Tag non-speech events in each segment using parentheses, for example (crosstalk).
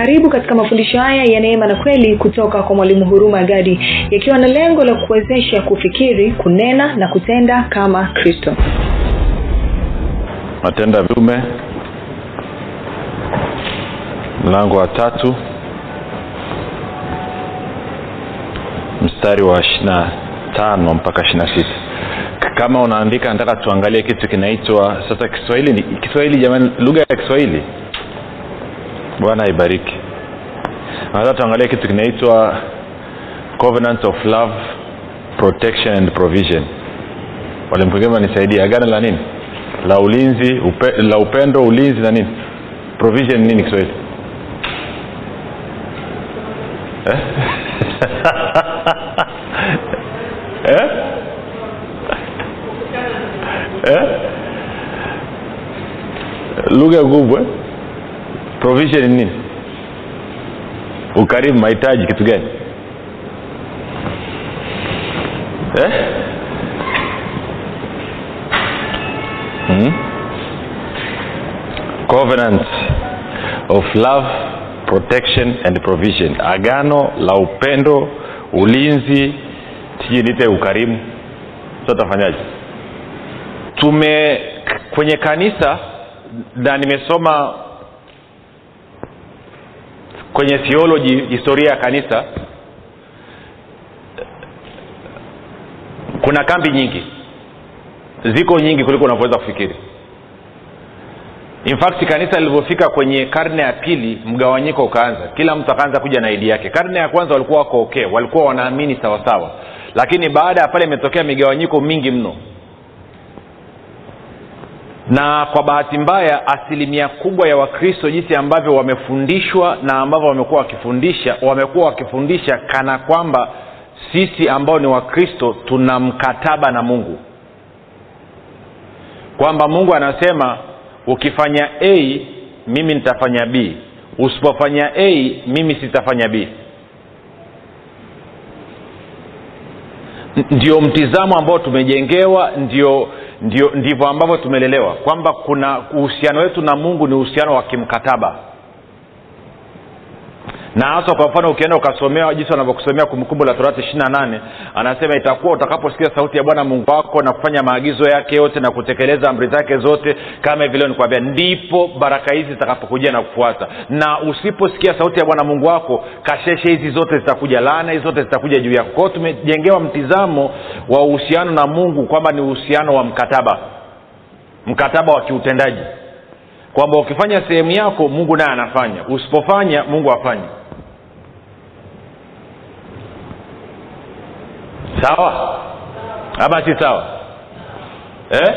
karibu katika mafundisho haya ya neema na kweli kutoka kwa mwalimu huruma gadi yakiwa na lengo la kuwezesha kufikiri kunena na kutenda kama kristo. Matendo ya mlango wa tatu mstari wa ishirina tano mpaka ishirina sita. Kama unaandika nataka tuangalie kitu kinaitwa sasa kiswahili ni kiswahili jamani lugha ya kiswahili. Bwana ibariki nataka tuangalie kitu kinaitwa covenant of love protection and provision walimkugema nisaidia agano la nini la ulinzi upe, la upendo ulinzi na nini provision nini kiswahili eh? (laughs) eh? eh? lugha ngumu eh? provision nini ukarimu mahitaji kitu gani eh? hmm? covenant of love protection and provision agano la upendo ulinzi sijui nite ukarimu so tafanyaje tume kwenye kanisa na nimesoma kwenye theology historia ya kanisa kuna kambi nyingi. Ziko nyingi kuliko unavyoweza kufikiri. In fact kanisa lilivyofika kwenye karne ya pili mgawanyiko ukaanza. Kila mtu akaanza kuja na idi yake. Karne ya kwanza walikuwa wako okay walikuwa wanaamini sawasawa. Lakini baada ya pale imetokea migawanyiko mingi mno na kwa bahati mbaya asilimia kubwa ya wakristo jinsi ambavyo wamefundishwa na ambavyo wamekuwa wakifundisha wamekuwa wakifundisha kana kwamba sisi ambao ni wakristo tuna mkataba na mungu. Kwamba mungu anasema ukifanya a mimi nitafanya b. Usipofanya a mimi sitafanya b. Ndio mtizamo ambao tumejengewa ndio ndio ndivyo ambavyo tumelelewa kwamba kuna uhusiano wetu na mungu ni uhusiano wa kimkataba na hasa kwa mfano ukienda ukasomea jinsi wanavyokusomea kumbukumbu la torati ishiri na nane anasema itakuwa utakaposikia sauti ya bwana mungu wako na kufanya maagizo yake yote na kutekeleza amri zake zote kama vile nikuambia ndipo baraka hizi zitakapokujia na kufuata na usiposikia sauti ya bwana mungu wako kasheshe hizi zote zitakuja laana hizi zote zitakuja juu yako. Kwao tumejengewa mtizamo wa uhusiano na mungu kwamba ni uhusiano wa mkataba mkataba wa kiutendaji. Kwamba ukifanya sehemu yako mungu naye anafanya. Usipofanya mungu afanye sawa? Ama si sawa? Eh?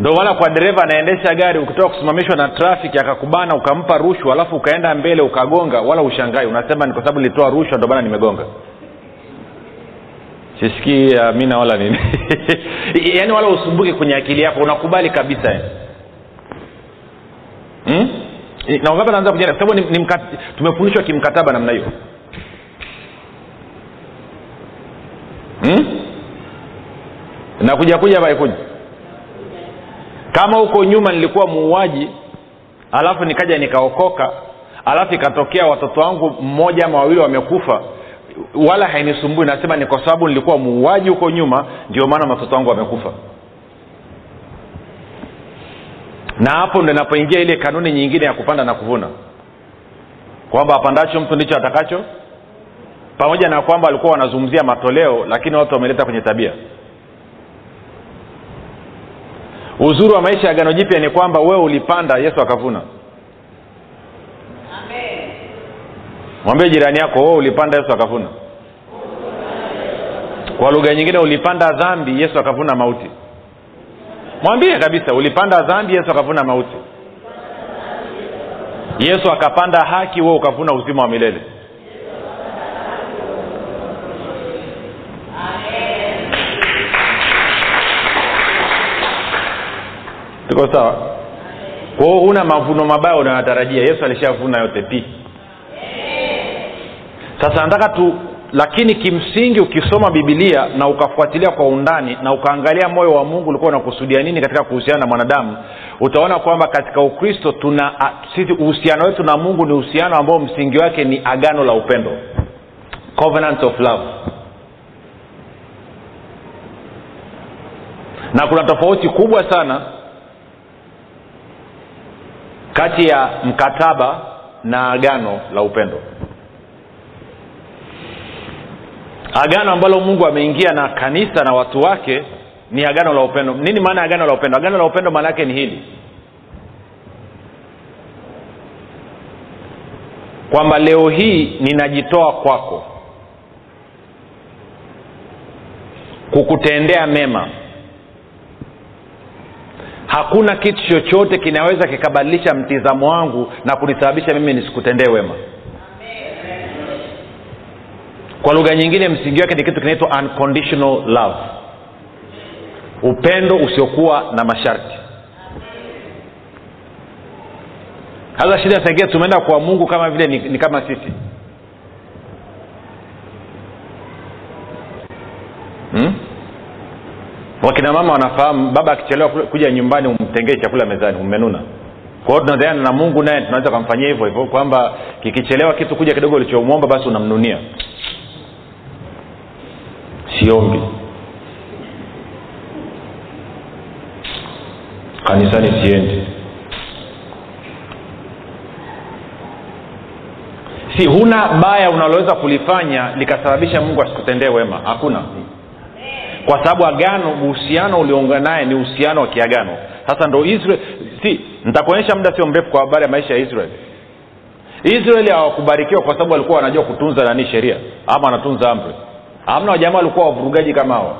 ndo maana kwa dereva anaendesha gari ukitoka kusimamishwa na trafiki akakubana ukampa rushwa alafu ukaenda mbele ukagonga wala ushangai. Unasema ni kwa sababu nilitoa rushwa ndo maana nimegonga. Sisikii amina wala nini (laughs) yaani wala usumbuke kwenye akili yako unakubali kabisa hmm? na wangapi naanza kujenga sababu tumefundishwa kimkataba namna hiyo hmm? na kuja kuja. Vaikuja kama huko nyuma nilikuwa muuaji alafu nikaja nikaokoka alafu ikatokea watoto wangu mmoja ama wawili wamekufa wala hainisumbui nasema ni kwa sababu nilikuwa muuaji huko nyuma ndio maana watoto wangu wamekufa. Na hapo ndo inapoingia ile kanuni nyingine ya kupanda na kuvuna. Kwamba apandacho mtu ndicho atakacho pamoja na kwamba walikuwa wanazungumzia matoleo lakini watu wameleta kwenye tabia. Uzuri wa maisha ya gano jipya ni kwamba wewe ulipanda yesu akavuna. Mwambie jirani yako wewe ulipanda yesu akavuna. Kwa lugha nyingine ulipanda dhambi yesu akavuna mauti. Mwambie kabisa ulipanda dhambi yesu akavuna mauti. Yesu akapanda haki wewe ukavuna uzima wa milele tuko sawa? Kwao huna mavuno mabaya unayotarajia. Yesu alishavuna yote pi? Sasa nataka tu lakini kimsingi ukisoma bibilia na ukafuatilia kwa undani na ukaangalia moyo wa mungu ulikuwa unakusudia nini katika kuhusiana na mwanadamu utaona kwamba katika ukristo tuna uhusiano wetu na mungu ni uhusiano ambao msingi wake ni agano la upendo. Covenant of love. Na kuna tofauti kubwa sana kati ya mkataba na agano la upendo. Agano ambalo mungu ameingia na kanisa na watu wake ni agano la upendo. Nini maana ya agano la upendo? Agano la upendo maana yake ni hili. Kwamba leo hii ninajitoa kwako kukutendea mema hakuna kitu chochote kinaweza kikabadilisha mtizamo wangu na kunisababisha mimi nisikutendee wema. Kwa lugha nyingine msingi wake ni kitu kinaitwa unconditional love. Upendo usiokuwa na masharti. Hasa shida saingine tumeenda kwa mungu kama vile ni, ni kama sisi wakina mama wanafahamu baba akichelewa kuja nyumbani umtengee chakula mezani umenuna. Kwa hiyo tunadhana na mungu naye tunaweza kumfanyia hivyo hivyo kwamba kikichelewa kitu kuja kidogo ulichomwomba basi unamnunia. Siombi. Kanisani siendi. Si huna baya unaloweza kulifanya likasababisha mungu asikutendee wema. Hakuna kwa sababu agano uhusiano ulioungana naye ni uhusiano wa kiagano. Sasa ndo israel si nitakuonyesha muda sio mrefu kwa habari ya maisha ya israel. Israeli hawakubarikiwa kwa sababu walikuwa wanajua kutunza nani sheria ama wanatunza amri. Amna wajamaa walikuwa wavurugaji kama hawa.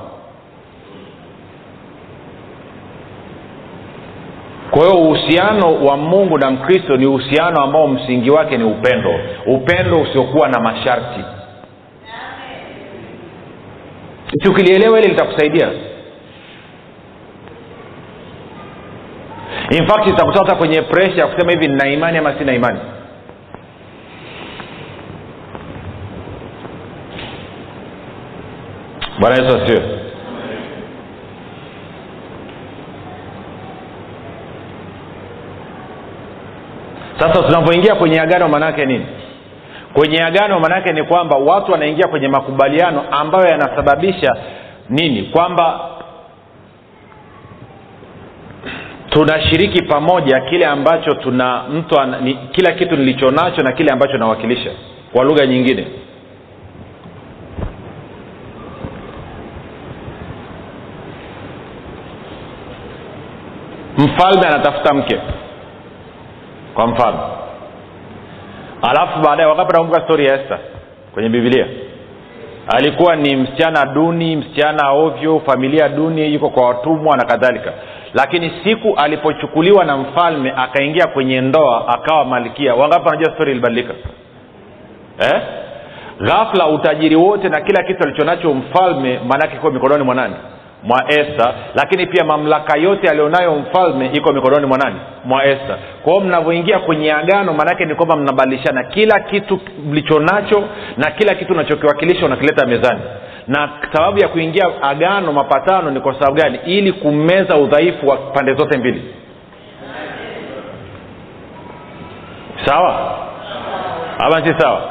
Kwa hiyo uhusiano wa mungu na mkristo ni uhusiano ambao msingi wake ni upendo. Upendo usiokuwa na masharti si ukilielewa hili litakusaidia in fact itakutoa kwenye presha ya kusema hivi nina imani ama sina imani. Bwana yesu asiwe sasa tunapoingia kwenye agano maanaake nini kwenye agano maanaake ni kwamba watu wanaingia kwenye makubaliano ambayo yanasababisha nini? Kwamba tunashiriki pamoja kile ambacho tuna mtu ni, kila kitu nilicho nacho na kile ambacho nawakilisha kwa lugha nyingine. Mfalme anatafuta mke kwa mfano alafu baadaye wakati anakumbuka stori ya este kwenye bibilia alikuwa ni msichana duni msichana ovyo familia duni yuko kwa watumwa na kadhalika. Lakini siku alipochukuliwa na mfalme akaingia kwenye ndoa akawa malkia. Wangapi wanajua stori ilibadilika? Eh? ghafla utajiri wote na kila kitu alichonacho mfalme maanake iko mikononi mwa nani mwa esta. Lakini pia mamlaka yote alionayo mfalme iko mikononi mwa nani? Mwa esta. Kwa hiyo mnavyoingia kwenye agano maanake ni kwamba mnabadilishana kila kitu mlichonacho na kila kitu unachokiwakilisha unakileta mezani. Na sababu ya kuingia agano mapatano ni kwa sababu gani? Ili kumeza udhaifu wa pande zote mbili. Sawa? Ama si sawa?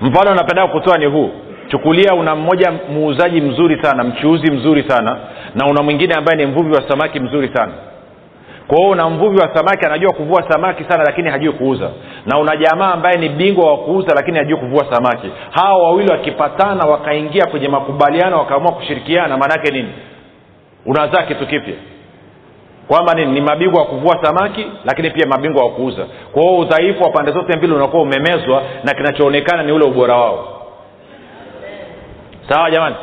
Mfano napenda kutoa ni huu chukulia una mmoja muuzaji mzuri sana mchuuzi mzuri sana na una mwingine ambaye ni mvuvi wa samaki mzuri sana. Kwa hiyo una mvuvi wa samaki anajua kuvua samaki sana lakini hajui kuuza. Na una jamaa ambaye ni bingwa wa kuuza lakini hajui kuvua samaki. Hawa wawili wakipatana wakaingia kwenye makubaliano wakaamua kushirikiana maanaake nini? Unazaa kitu kipya. Kwamba nini? Ni mabingwa wa kuvua samaki lakini pia mabingwa wa kuuza. Kwa hiyo udhaifu wa pande zote mbili unakuwa umemezwa na kinachoonekana ni ule ubora wao sawa jamani?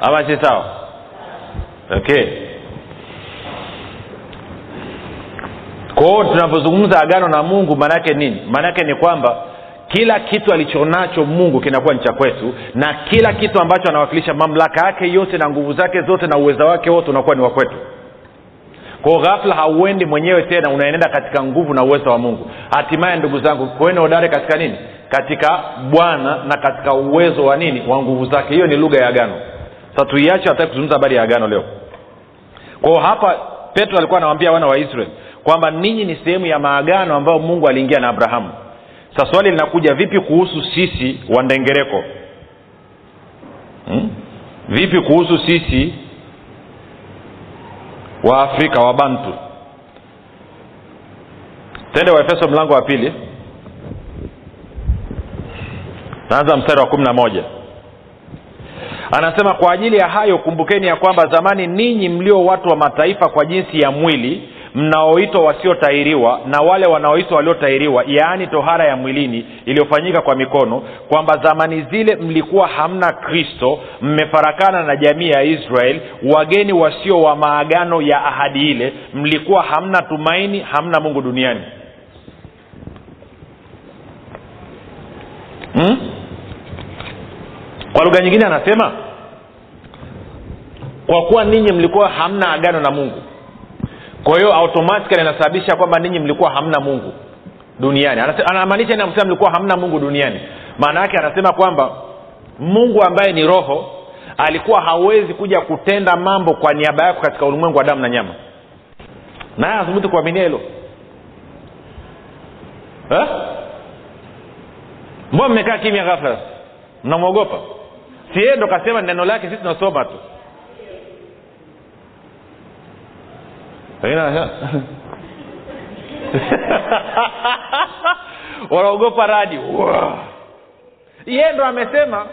Ama si sawa? Okay. Kwao tunapozungumza agano na mungu maanaake nini? Maanaake ni kwamba kila kitu alichonacho mungu kinakuwa ni cha kwetu na kila kitu ambacho anawakilisha mamlaka yake yote na nguvu zake zote na uweza wake wote unakuwa ni wa kwetu. Kwao ghafla hauendi mwenyewe tena unaenenda katika nguvu na uwezo wa mungu. Hatimaye ndugu zangu kueni hodari katika nini katika bwana na katika uwezo wa nini? Wa nguvu zake. Hiyo ni lugha ya agano. Sasa tuiache hataki kuzungumza habari ya agano leo. Kwao hapa petro alikuwa anawambia wana wa israel kwamba ninyi ni sehemu ya maagano ambayo mungu aliingia na abrahamu. Sasa swali linakuja vipi kuhusu sisi wandengereko hmm? vipi kuhusu sisi wa afrika wa bantu? Tende waefeso mlango wa pili naanza mstari wa kumi na moja. Anasema kwa ajili ya hayo kumbukeni ya kwamba zamani ninyi mlio watu wa mataifa kwa jinsi ya mwili mnaoitwa wasiotahiriwa na wale wanaoitwa waliotahiriwa yaani tohara ya mwilini iliyofanyika kwa mikono kwamba zamani zile mlikuwa hamna kristo mmefarakana na jamii ya israel wageni wasio wa maagano ya ahadi ile mlikuwa hamna tumaini hamna mungu duniani hmm? kwa lugha nyingine anasema kwa kuwa ninyi mlikuwa hamna agano na mungu kwa hiyo automatikali anasababisha kwamba ninyi mlikuwa hamna mungu duniani. Anamaanisha anasema mlikuwa hamna mungu duniani. Maana yake anasema kwamba mungu ambaye ni roho alikuwa hawezi kuja kutenda mambo kwa niaba yako katika ulimwengu wa damu na nyama. Naye athubuti kuaminia hilo. Eh? Mbona mmekaa kimya ghafla? Mnamwogopa? Si yeye ndo kasema neno lake sisi tunasoma tu. (laughs) Wanaogopa radi yeye ndo amesema.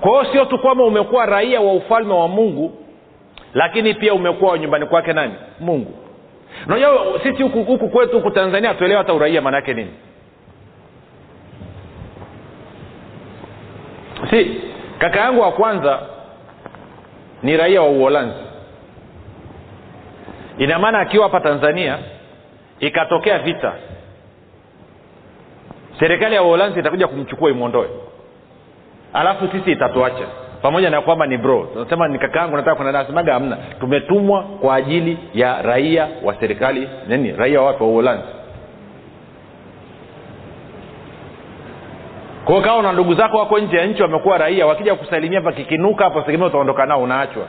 Kwa sio tu kwamba umekuwa raia wa ufalme wa mungu lakini pia umekuwa wa nyumbani kwake nani? Mungu unajua sisi huku kwetu huku tanzania hatuelewa hata uraia maana yake nini? Si kaka yangu wa kwanza ni raia wa uholanzi. Ina maana akiwa hapa tanzania ikatokea vita serikali ya uholanzi itakuja kumchukua imwondoe. Alafu sisi itatuacha pamoja na kwamba ni bro. Tunasema ni kaka yangu nataka nasemaga hamna. Tumetumwa kwa ajili ya raia wa serikali nini? Raia wa watu wa uholanzi. Kwao kawa na ndugu zako wako nje ya nchi wamekuwa raia wakija kusalimia pakikinuka hapo tegemea utaondoka nao unaachwa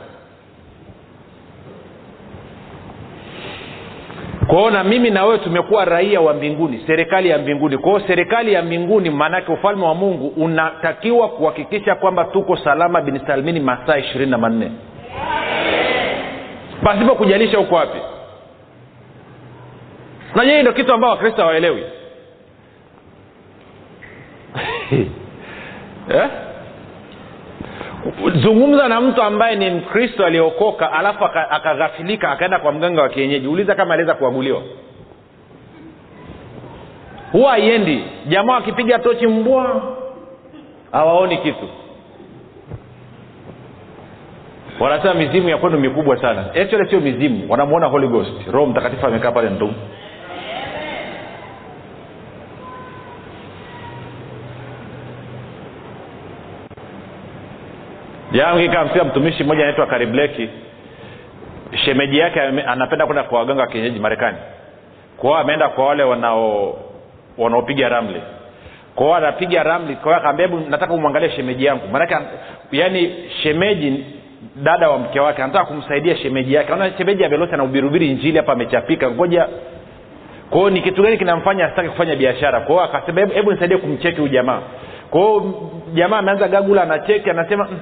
kwao na mimi na wewe tumekuwa raia wa mbinguni serikali ya mbinguni. Kwao serikali ya mbinguni maanake ufalme wa mungu unatakiwa kuhakikisha kwamba tuko salama bin salmini masaa ishirini na manne. Pasipo kujalisha huko wapi. Najua hii ndo kitu ambao wakristo hawaelewi. (laughs) Eh? Zungumza na mtu ambaye ni mkristo aliyeokoka alafu akaghafilika akaenda kwa mganga wa kienyeji. Uliza kama aliweza kuaguliwa huwa haiendi. Jamaa wakipiga tochi mbwa hawaoni kitu. Wanasema mizimu ya kwenu mikubwa sana. Actually sio mizimu. Wanamwona holy ghost. Roho mtakatifu amekaa pale ndugu jamkikamsia mtumishi mmoja anaitwa karibleki shemeji yake anapenda kwenda kwa waganga wa kienyeji marekani. Kwao ameenda kwa wale wanao wanaopiga ramli. Kwao anapiga ramli akaambia hebu nataka umwangalie shemeji yangu. Maanake yaani shemeji dada wa mke wake anataka kumsaidia shemeji yake. Naona shemeji amelosi anahubirihubiri injili hapa amechapika. Ngoja. Kwao ni kitu gani kinamfanya asitake kufanya biashara? Kwao akasema hebu nisaidie kumcheki huyu jamaa. Kwao jamaa ameanza gagula anacheki anasema mm,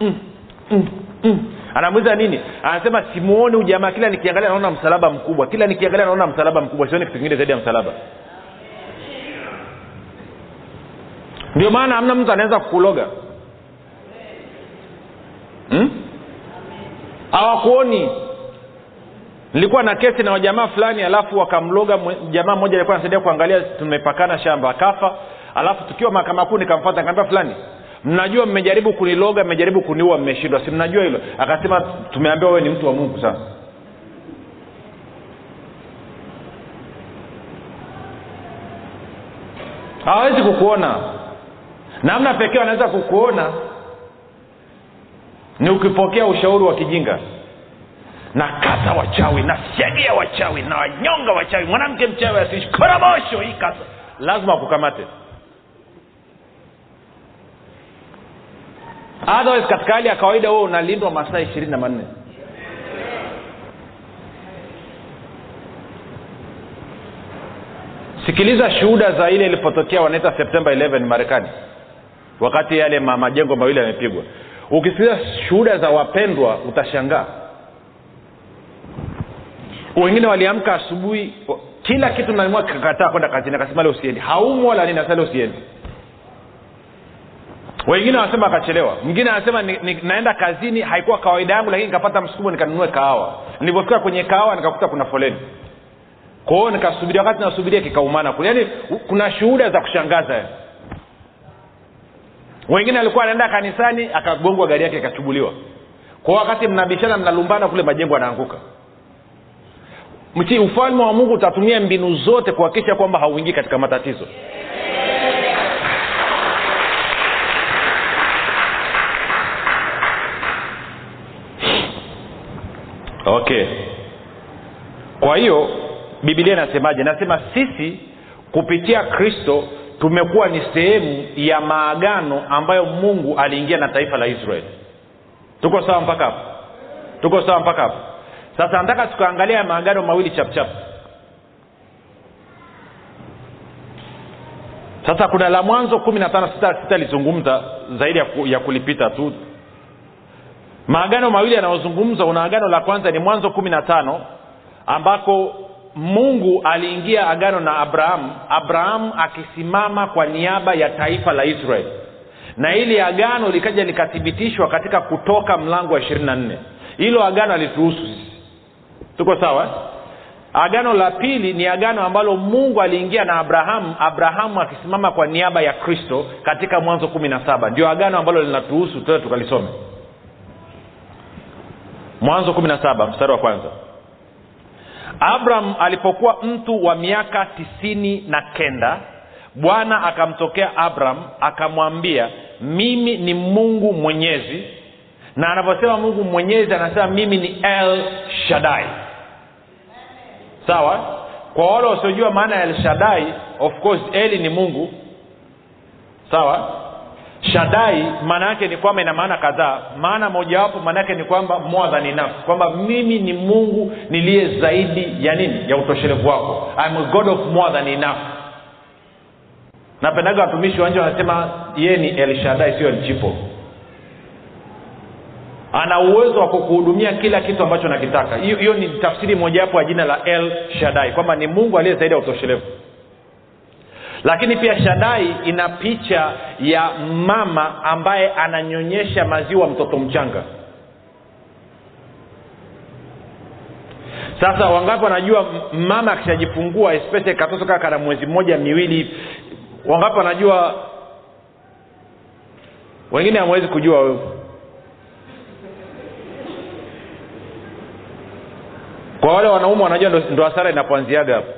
mm, anamuliza nini? Anasema simuoni ujamaa jamaa. Kila nikiangalia naona msalaba mkubwa. Kila nikiangalia naona msalaba mkubwa. Sioni kitu kingine zaidi ya msalaba. Ndio maana hamna mtu anaweza kukuloga. Hmm? hawakuoni. Nilikuwa na kesi na wajamaa fulani alafu wakamloga jamaa mmoja alikuwa anasaidia kuangalia tumepakana shamba. Akafa. Alafu tukiwa mahakama kuu nikamfata nikaambia fulani mnajua mmejaribu kuniloga mmejaribu kuniua mmeshindwa. Si mnajua hilo? Akasema tumeambiwa wewe ni mtu wa mungu sasa. Hawawezi kukuona. Namna pekee wanaweza kukuona ni ukipokea ushauri wa kijinga. Na kata wachawi na syagia wachawi na wanyonga wachawi. Mwanamke mchawi asiishi. Koromosho hii kasa lazima wakukamate otherwise katika hali ya kawaida huo unalindwa masaa ishirini na manne. Sikiliza shuhuda za ile ilipotokea wanaita septemba 11 marekani. Wakati yale majengo mawili yamepigwa. Ukisikiliza shuhuda za wapendwa utashangaa. Wengine waliamka asubuhi kila kitu nalimwa kakataa kwenda kazini. Akasema leo usiendi haumu wala nini asale usiendi wengine wanasema akachelewa. Mwingine anasema naenda kazini haikuwa kawaida yangu lakini nikapata msukumo nikanunue kahawa. Nilivyofika kwenye kahawa nikakuta kuna foleni. Kwao nikasubiria wakati nasubiria kikaumana kule. Yaani kuna shuhuda za kushangaza. Wengine alikuwa anaenda kanisani akagongwa gari yake ikachubuliwa. Kwa wakati mnabishana mnalumbana kule majengo yanaanguka. Mchi ufalme wa mungu utatumia mbinu zote kuhakikisha kwamba hauingii katika matatizo okay. Kwa hiyo bibilia inasemaje? Nasema sisi kupitia kristo tumekuwa ni sehemu ya maagano ambayo mungu aliingia na taifa la israeli tuko sawa mpaka hapo? Tuko sawa mpaka hapo? Sasa nataka tukaangalia maagano mawili chapchap sasa kuna la mwanzo kumi na tano sitalizungumza zaidi ya, ku, ya kulipita tu maagano mawili yanayozungumzwa una agano la kwanza ni mwanzo kumi na tano ambako mungu aliingia agano na abrahamu abrahamu akisimama kwa niaba ya taifa la israeli. Na hili agano likaja likathibitishwa katika kutoka mlango wa ishirini na nne. Hilo agano alituhusu sisi. Tuko sawa? Agano la pili ni agano ambalo mungu aliingia na abrahamu abrahamu akisimama kwa niaba ya kristo katika mwanzo kumi na saba. Ndio agano ambalo linatuhusu tena tukalisome mwanzo kumi na saba mstari wa kwanza. Abraham alipokuwa mtu wa miaka tisini na kenda bwana akamtokea abraham akamwambia mimi ni mungu mwenyezi. Na anavyosema mungu mwenyezi anasema mimi ni el shadai sawa? Kwa wale wasiojua maana ya el shadai of course eli ni mungu. Sawa shadai maana yake ni kwamba ina maana kadhaa. Maana mojawapo maana yake ni kwamba more than kwamba mimi ni mungu niliye zaidi ya nini? Ya utoshelevu wako. I'm a god of more than enough. Napendaga watumishi wa nje wanasema yeye ni el shadai sio elchipo ana uwezo wa kukuhudumia kila kitu ambacho nakitaka hiyo ni tafsiri mojawapo ya jina la el shadai kwamba ni mungu aliye zaidi ya utoshelevu lakini pia shadai ina picha ya mama ambaye ananyonyesha maziwa mtoto mchanga. Sasa wangapi wanajua mama akishajifungua especially katoto kaa kana mwezi mmoja miwili wangapi wanajua? Wengine hamwezi kujua wewe. Kwa wale wanaume wanajua ndo, ndo hasara inapoanziaga hapo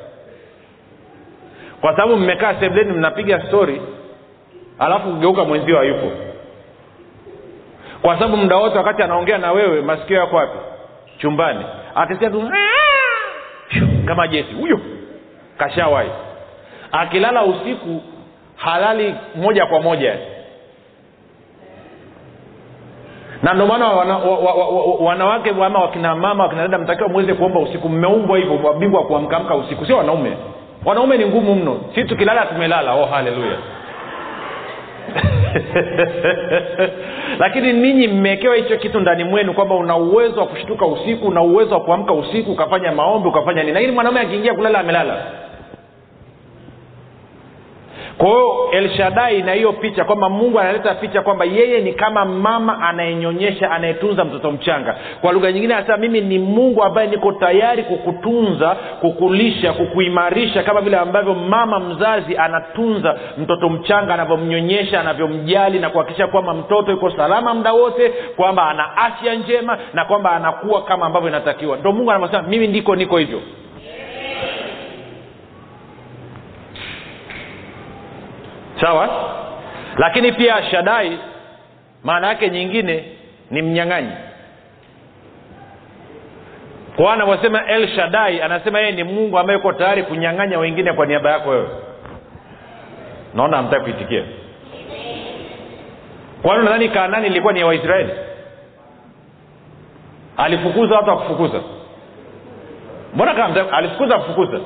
kwa sababu mmekaa sebleni mnapiga stori alafu kugeuka mwenzio hayupo. Kwa sababu muda wote wakati anaongea na wewe masikio yako wapi? Chumbani. Akisikia tu kama jesi huyo kashawai. Akilala usiku halali moja kwa moja. Na ndio maana wana, wa, wa, wa, wanawake ama wakina mama wakina dada mtakiwa mweze kuomba usiku. Mmeumbwa hivyo wabingwa kuamkamka usiku sio wanaume wanaume ni ngumu mno. Si tukilala tumelala. Oh haleluya. (laughs) Lakini ninyi mmewekewa hicho kitu ndani mwenu kwamba una uwezo wa kushtuka usiku una uwezo wa kuamka usiku ukafanya maombi ukafanya nini. Lakini mwanaume akiingia kulala amelala kwa hiyo elshadai na hiyo picha kwamba mungu analeta picha kwamba yeye ni kama mama anayenyonyesha anayetunza mtoto mchanga. Kwa lugha nyingine anasema mimi ni mungu ambaye niko tayari kukutunza kukulisha kukuimarisha kama vile ambavyo mama mzazi anatunza mtoto mchanga anavyomnyonyesha anavyomjali na kuhakikisha kwamba mtoto yuko salama muda wote kwamba ana afya njema na kwamba anakuwa kama ambavyo inatakiwa. Ndo mungu anavyosema mimi ndiko niko hivyo sawa? Lakini pia shadai maana yake nyingine ni mnyang'anyi. Kwa anavyosema el shadai anasema yeye ni mungu ambaye uko tayari kunyang'anya wengine kwa niaba yako wewe. Naona hamtaki kuitikia. Kwani nadhani kaanani ilikuwa ni ya waisraeli? Alifukuza watu akufukuza mbona kama alifukuza kufukuza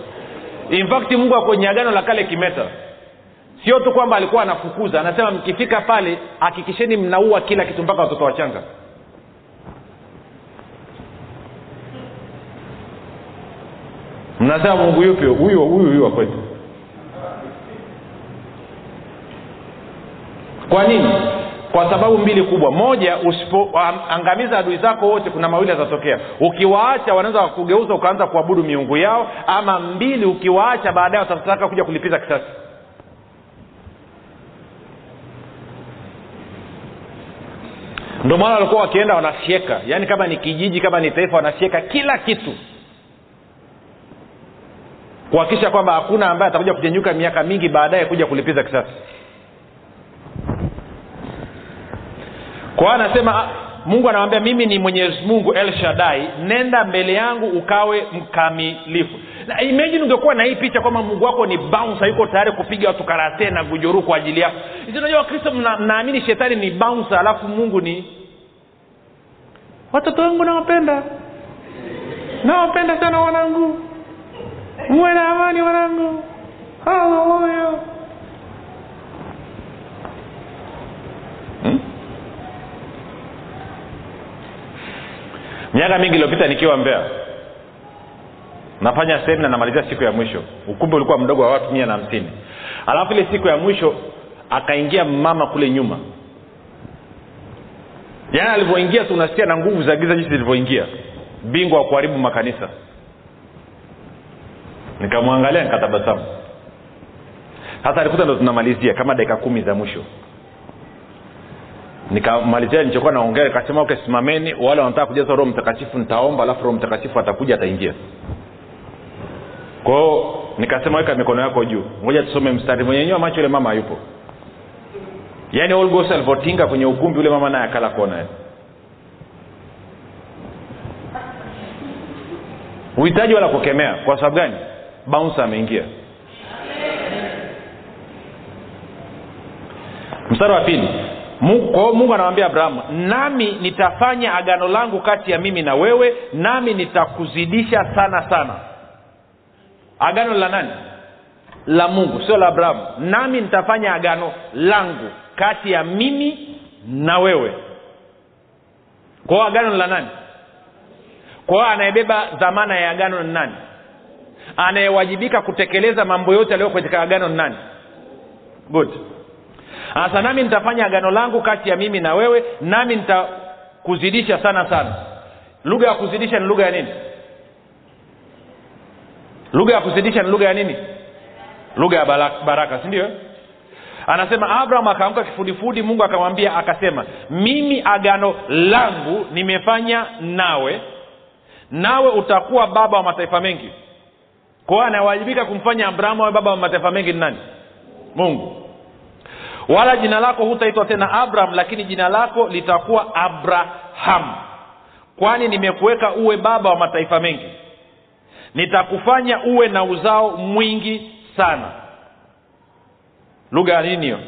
in mungu akwenye agano la kale kimeta sio tu kwamba alikuwa anafukuza. Anasema mkifika pale hakikisheni mnaua kila kitu mpaka watoto wachanga. Mnasema mungu yupi? Huyu huyu huyu kwetu. Kwa nini? Kwa sababu mbili kubwa. Moja usipoangamiza adui zako wote kuna mawili yatatokea. Ukiwaacha wanaweza wakugeuza ukaanza kuabudu miungu yao ama mbili ukiwaacha baadaye watataka kuja kulipiza kisasi ndio maana walikuwa wakienda wanafyeka yaani kama ni kijiji kama ni taifa wanafyeka kila kitu. Kuhakikisha kwamba hakuna ambaye atakuja kujenyuka miaka mingi baadaye kuja kulipiza kisasi. Kwa anasema mungu anamwambia mimi ni mwenyezi mungu el shadai nenda mbele yangu ukawe mkamilifu na imagine ungekuwa na hii picha kwamba mungu wako ni bouncer yuko tayari kupiga watu karate na gujoruu kwa ajili yako. Unajua wakristo mnaamini mna shetani ni bouncer alafu mungu ni watoto wangu nawapenda. Nawapenda sana wanangu. Muwe na amani wanangu. Haleluya hmm? miaka mingi iliyopita nikiwa mbea nafanya semina namalizia siku ya mwisho. Ukumbi ulikuwa mdogo wa watu mia na hamsini. Alafu ile siku ya mwisho akaingia mama kule nyuma. Yaani alivyoingia tunasikia na nguvu za giza jinsi zilivyoingia. Bingwa wa kuharibu makanisa. Nikamwangalia nikatabasamu. Sasa alikuta ndo tunamalizia kama dakika kumi za mwisho. Nikamalizia nilichokuwa naongea nikasema okay simameni wale wanataka kujaza roho mtakatifu nitaomba alafu roho mtakatifu atakuja ataingia kwao nikasema weka mikono yako juu. Ngoja tusome mstari mwenyenyua macho yule mama hayupo. Yaani olgos alivyotinga kwenye ukumbi ule mama naye akala kona uhitaji wala kukemea. Kwa sababu gani? Baunsa ameingia. Mstari wa pili. Kwao mungu anamwambia abrahamu nami nitafanya agano langu kati ya mimi na wewe nami nitakuzidisha sana sana agano la nani? La mungu sio la abrahamu. Nami nitafanya agano langu kati ya mimi na wewe. Kwao agano la nani? Kwao anayebeba dhamana ya agano ni nani? Anayewajibika kutekeleza mambo yote yaliyo katika agano ni nani? Good. Sasa nami nitafanya agano langu kati ya mimi na wewe nami nitakuzidisha sana sana. Lugha ya kuzidisha ni lugha ya nini lugha ya kuzidisha ni lugha ya nini? Lugha ya baraka, baraka si ndio? Anasema abraham akaamka kifudifudi mungu akamwambia akasema mimi agano langu nimefanya nawe nawe utakuwa baba wa mataifa mengi. Kwao anawajibika kumfanya abrahamu awe baba wa mataifa mengi ni nani? Mungu. Wala jina lako hutaitwa tena abraham lakini jina lako litakuwa abraham kwani nimekuweka uwe baba wa mataifa mengi nitakufanya uwe na uzao mwingi sana. Lugha ya nini hiyo?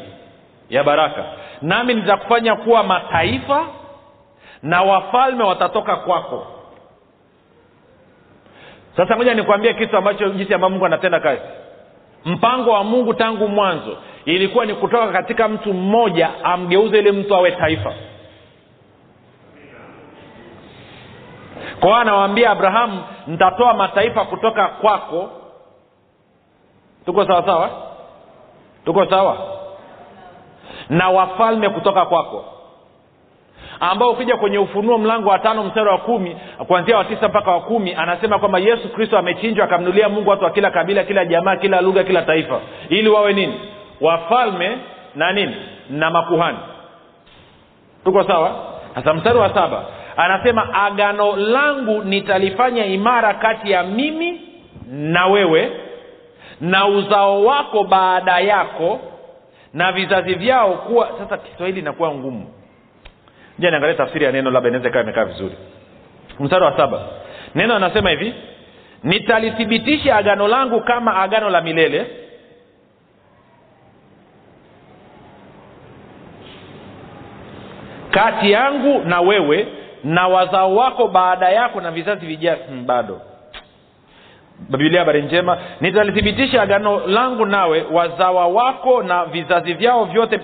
Ya baraka. Nami nitakufanya kuwa mataifa na wafalme watatoka kwako. Sasa moja nikuambie kitu ambacho jinsi ambavyo mungu anatenda kazi. Mpango wa mungu tangu mwanzo ilikuwa ni kutoka katika mtu mmoja amgeuze ile mtu awe taifa kwa hiyo anawaambia abrahamu nitatoa mataifa kutoka kwako. Tuko sawa sawa? Tuko sawa? Na wafalme kutoka kwako ambao ukija kwenye ufunuo mlango wa tano mstari wa kumi kuanzia wa tisa mpaka wa kumi anasema kwamba yesu kristo amechinjwa akamnulia mungu watu wa kila kabila kila jamaa kila lugha kila taifa ili wawe nini? Wafalme na nini? Na makuhani. Tuko sawa? Sasa mstari wa saba anasema agano langu nitalifanya imara kati ya mimi na wewe na uzao wako baada yako na vizazi vyao kuwa sasa kiswahili inakuwa ngumu. Ja niangalia tafsiri ya neno labda inaweza ikawa imekaa vizuri. Mstari wa saba. Neno anasema hivi nitalithibitisha agano langu kama agano la milele. Kati yangu na wewe na wazao wako baada yako na vizazi vijavyo. Hmm, bado. Biblia habari njema. Nitalithibitisha agano langu nawe wazawa wako na vizazi vyao vyote.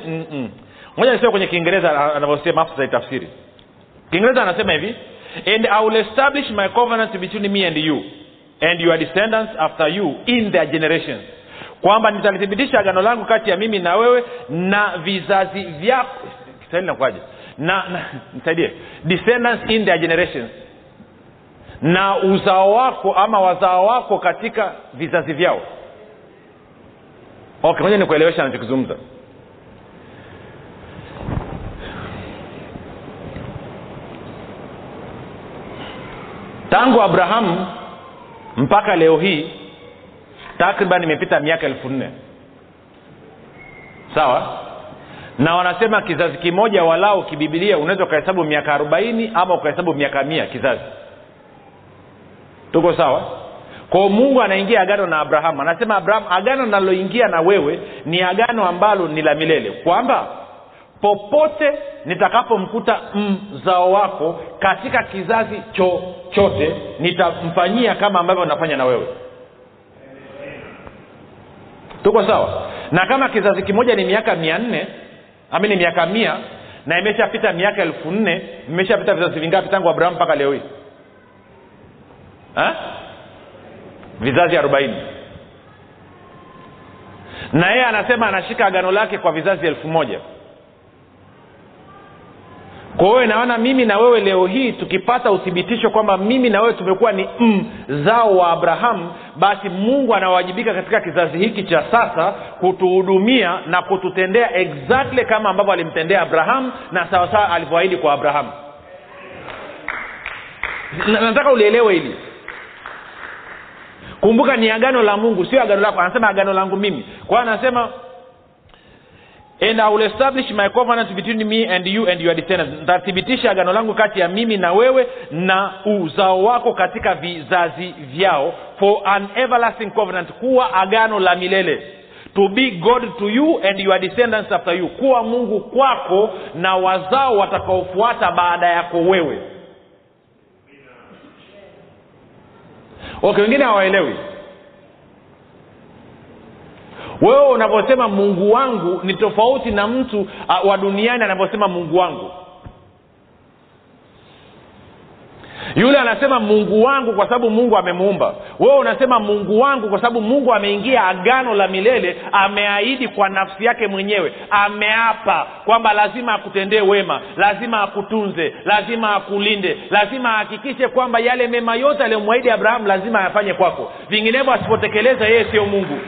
Moja nisema kwenye kiingereza anavyosema afu tafsiri kiingereza anasema hivi and i will establish my covenant between me and you and your descendants after you in their generations. Kwamba nitalithibitisha agano langu kati ya mimi na wewe na vizazi vyako. Kiswahili nakuaje na, na nisaidie. Descendants in their generations. Na uzao wako ama wazao wako katika vizazi vyao. Okay moja nikuelewesha anachokizungumza. Tangu abrahamu mpaka leo hii takriban imepita miaka elfu nne. Sawa na wanasema kizazi kimoja walau kibibilia unaweza ukahesabu miaka arobaini ama ukahesabu miaka mia kizazi. Tuko sawa? Kwao mungu anaingia agano na abrahamu. Anasema abrahamu agano naloingia na wewe ni agano ambalo ni la milele. Kwamba popote nitakapomkuta mzao wako katika kizazi chochote nitamfanyia kama ambavyo nafanya na wewe. Tuko sawa? Na kama kizazi kimoja ni miaka mia nne ami ni miaka mia na imeshapita miaka elfu nne imeshapita vizazi vingapi tangu abrahamu mpaka leo hii? Vizazi arobaini. Na yeye anasema anashika agano lake kwa vizazi elfu moja kwa hiyo naona mimi na wewe leo hii tukipata uthibitisho kwamba mimi na wewe tumekuwa ni mzao wa abrahamu basi mungu anawajibika katika kizazi hiki cha sasa kutuhudumia na kututendea exactly kama ambavyo alimtendea abrahamu na sawasawa alivyoahidi kwa abrahamu nataka ulielewe hili. Kumbuka ni agano la mungu sio agano lako. Anasema agano langu mimi. Kwa hiyo anasema and I will establish my covenant between me and you and your descendants. Nitathibitisha agano langu kati ya mimi na wewe na uzao wako katika vizazi vyao for an everlasting covenant kuwa agano la milele. To be god to you and your descendants after you. Kuwa mungu kwako na wazao watakaofuata baada yako wewe. Okay wengine hawaelewi wewe unavyosema mungu wangu ni tofauti na mtu uh, wa duniani anavyosema mungu wangu. Yule anasema mungu wangu kwa sababu mungu amemuumba. Wewe unasema mungu wangu kwa sababu mungu ameingia agano la milele ameahidi kwa nafsi yake mwenyewe. Ameapa kwamba lazima akutendee wema lazima akutunze lazima akulinde lazima ahakikishe kwamba yale mema yote aliyomwahidi abrahamu lazima ayafanye kwako. Vinginevyo asipotekeleza yeye sio mungu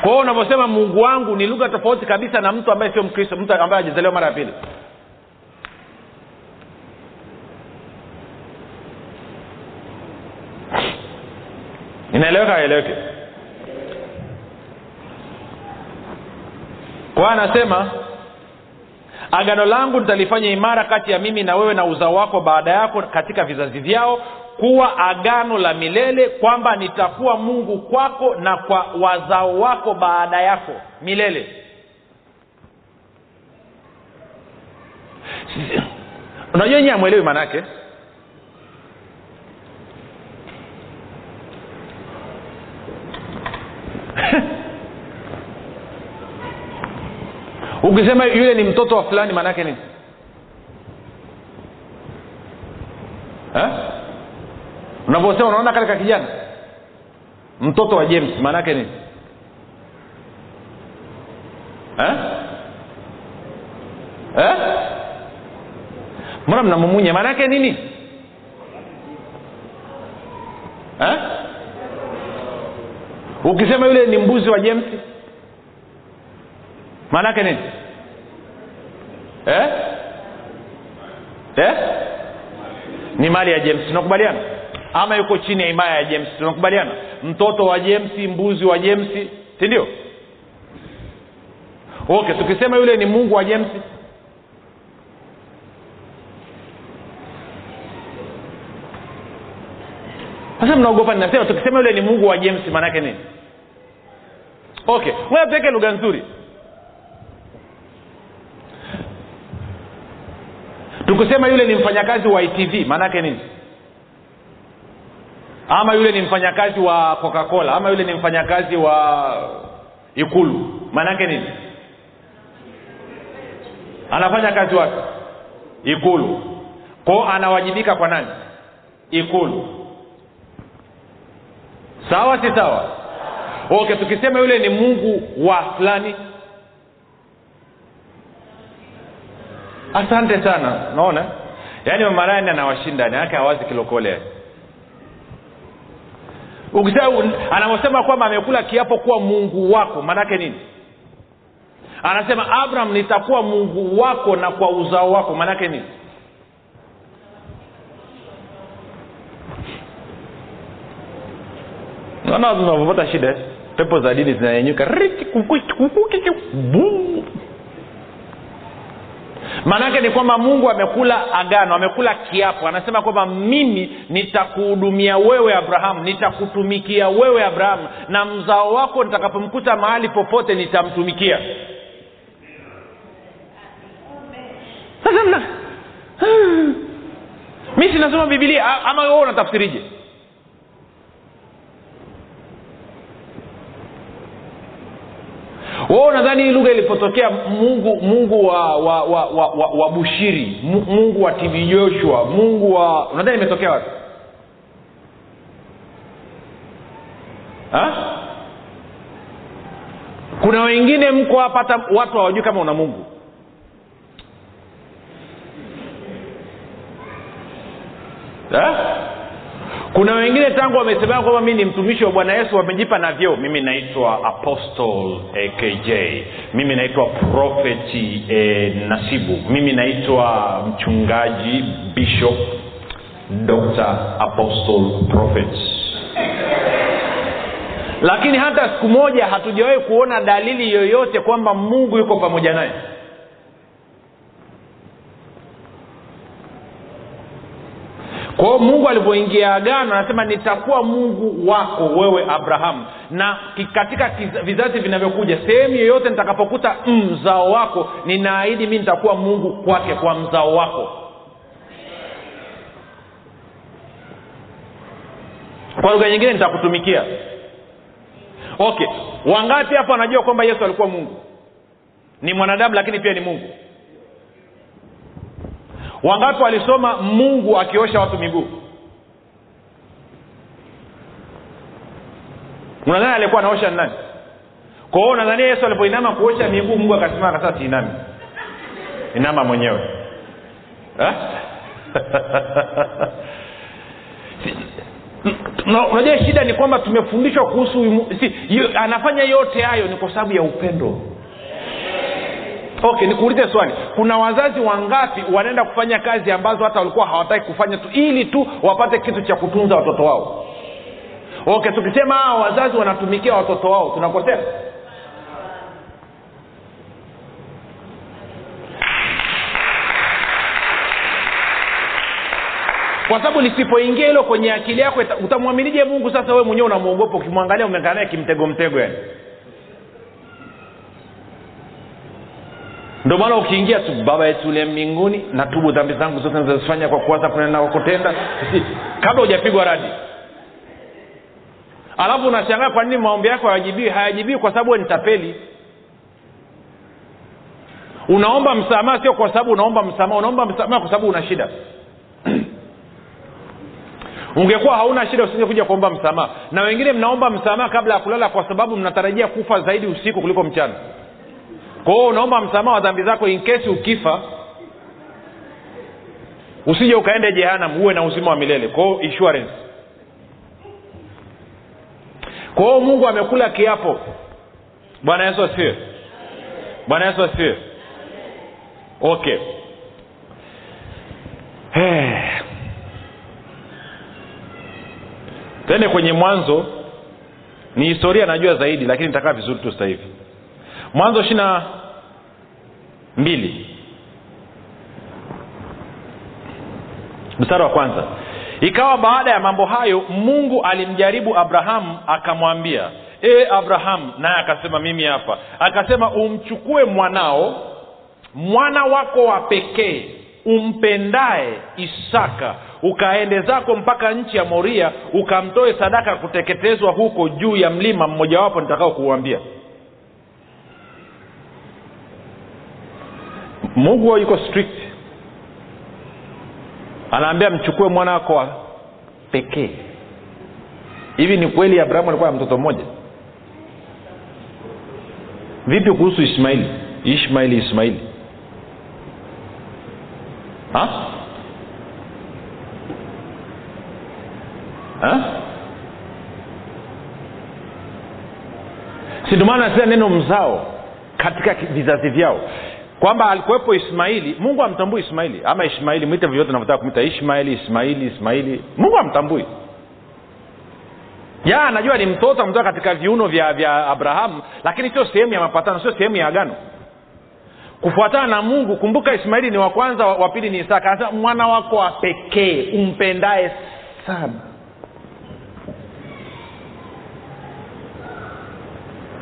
kwa hiyo unavyosema mungu wangu ni lugha tofauti kabisa na mtu ambaye sio mkristo mtu ambaye ajazaliwa mara ya pili. Inaeleweka aeleweke kwa anasema agano langu nitalifanya imara kati ya mimi na wewe na uzao wako baada yako katika vizazi vyao kuwa agano la milele kwamba nitakuwa mungu kwako na kwa wazao wako baada yako milele. Unajua nyie amwelewi maanaake (laughs) ukisema yule ni mtoto wa fulani maanaake nini eh? Unavyosema unaona katika kijana mtoto wa james maanaake nini eh? Eh? mbona mnamumunya maanaake nini eh? ukisema yule ni mbuzi wa james maanaake nini eh? Eh? ni mali ya james tunakubaliana ama yuko chini ya himaya ya jemsi tunakubaliana? Mtoto wa jemsi mbuzi wa jemsi sindio okay tukisema yule ni mungu wa jemsi sasa mnaogopa ninasema tukisema yule ni mungu wa jemsi maanaake nini? Okay moja tuweke lugha nzuri. Tukisema yule ni mfanyakazi wa itv maanaake nini? Ama yule ni mfanyakazi wa coca cola ama yule ni mfanyakazi wa ikulu. Maanaake nini? Anafanya kazi wapi? Ikulu. Kwao anawajibika kwa nani? Ikulu. Sawa si sawa? Okay tukisema yule ni mungu wa fulani. Asante sana. Naona yaani mamarani anawashinda ake hawazi kilokole ukisema kwamba amekula kiapo kuwa mungu wako maanaake nini? Anasema abraham nitakuwa mungu wako na kwa uzao wako maanaake nini? Naona tunavyopata shida pepo za dini zinanyenyuka maanaake ni kwamba mungu amekula agano amekula kiapo. Anasema kwamba mimi nitakuhudumia wewe abrahamu nitakutumikia wewe abrahamu na mzao wako nitakapomkuta mahali popote nitamtumikia. Sasa (sighs) mi sinasoma bibilia ama wewe unatafsirije wao unadhani hii lugha ilipotokea mungu mungu wa wa wa, wa, wa, wa bushiri mungu wa tv joshua mungu wa unadhani imetokea wapi? Kuna wengine mko hapa hata watu hawajui kama una mungu. Ha? Kuna wengine tangu wamesemea kwamba mi ni mtumishi wa bwana yesu wamejipa na vyeo. Mimi naitwa apostle akj mimi naitwa profeti e, nasibu. Mimi naitwa mchungaji bishop dr apostle prophet. Lakini hata siku moja hatujawahi kuona dalili yoyote kwamba mungu yuko pamoja naye kwa hiyo mungu alivyoingia agano anasema nitakuwa mungu wako wewe abrahamu. Na katika vizazi vinavyokuja sehemu yoyote nitakapokuta mzao wako ninaahidi mi nitakuwa mungu kwake kwa mzao wako. Kwa lugha nyingine nitakutumikia. Okay wangapi hapo wanajua kwamba yesu alikuwa mungu? Ni mwanadamu lakini pia ni mungu wangapi walisoma mungu akiosha watu miguu? Unadhani alikuwa anaosha nani? Kwa hiyo yesu alipoinama kuosha miguu mungu akasimama akasema siinami. Inama mwenyewe. (laughs) Unajua shida ni kwamba tumefundishwa kuhusu si, anafanya yote hayo ni kwa sababu ya upendo okay nikuulize swali. Kuna wazazi wangapi wanaenda kufanya kazi ambazo hata walikuwa hawataki kufanya tu ili tu wapate kitu cha kutunza watoto wao? Okay tukisema hawa wazazi wanatumikia watoto wao tunakosea kwa sababu lisipoingia hilo kwenye akili yako utamwaminije mungu? Sasa wewe mwenyewe unamwogopa ukimwangalia umeangalia kimtego mtego yani ndio maana ukiingia tu baba yetu uliye mbinguni natubu dhambi zangu zote nazozifanya kwa kuwaza kunena kwa kutenda. Kabla hujapigwa radi. Alafu unashangaa kwa nini maombi yako hayajibiwi hayajibiwi kwa sababu ni tapeli. Unaomba msamaha sio kwa sababu unaomba msamaha unaomba msamaha kwa sababu una shida. (clears throat) Ungekuwa hauna shida usingekuja kuomba msamaha. Na wengine mnaomba msamaha kabla ya kulala kwa sababu mnatarajia kufa zaidi usiku kuliko mchana kwa hiyo unaomba msamaha wa dhambi zako inkesi ukifa usije ukaende jehanam uwe na uzima wa milele. Kwao insurance. Kwa mungu amekula kiapo. Bwana yesu asifiwe. Bwana yesu asifiwe. Okay. Hey. tende kwenye mwanzo. Ni historia najua zaidi lakini nitakaa vizuri tu sasa hivi mwanzo ishina mbili. Mstari wa kwanza. Ikawa baada ya mambo hayo mungu alimjaribu abrahamu akamwambia e abrahamu naye akasema mimi hapa. Akasema umchukue mwanao mwana wako wa pekee umpendaye isaka ukaende zako mpaka nchi ya moria ukamtoe sadaka kuteketezwa huko juu ya mlima mmojawapo nitakao kuuambia mungu yuko strict. Anaambia mchukue mwana wako wa pekee. Hivi ni kweli abrahamu alikuwa na mtoto mmoja? Vipi kuhusu ismaili? Ishmaili ismaili. Ha? Ha? si ndio maana neno mzao katika vizazi vyao kwamba alikuwepo ismaili. Mungu amtambui ismaili. Ama ishmaili mwite vyovyote navyotaka kumwita. Ishmaili ismaili ismaili. Mungu amtambui. Ya anajua ni mtoto ametoka katika viuno vya vya abrahamu lakini sio sehemu ya mapatano sio sehemu ya agano. Kufuatana na mungu kumbuka ismaili ni wa kwanza wa pili ni isaka. Anasema mwana wako wa pekee umpendaye sana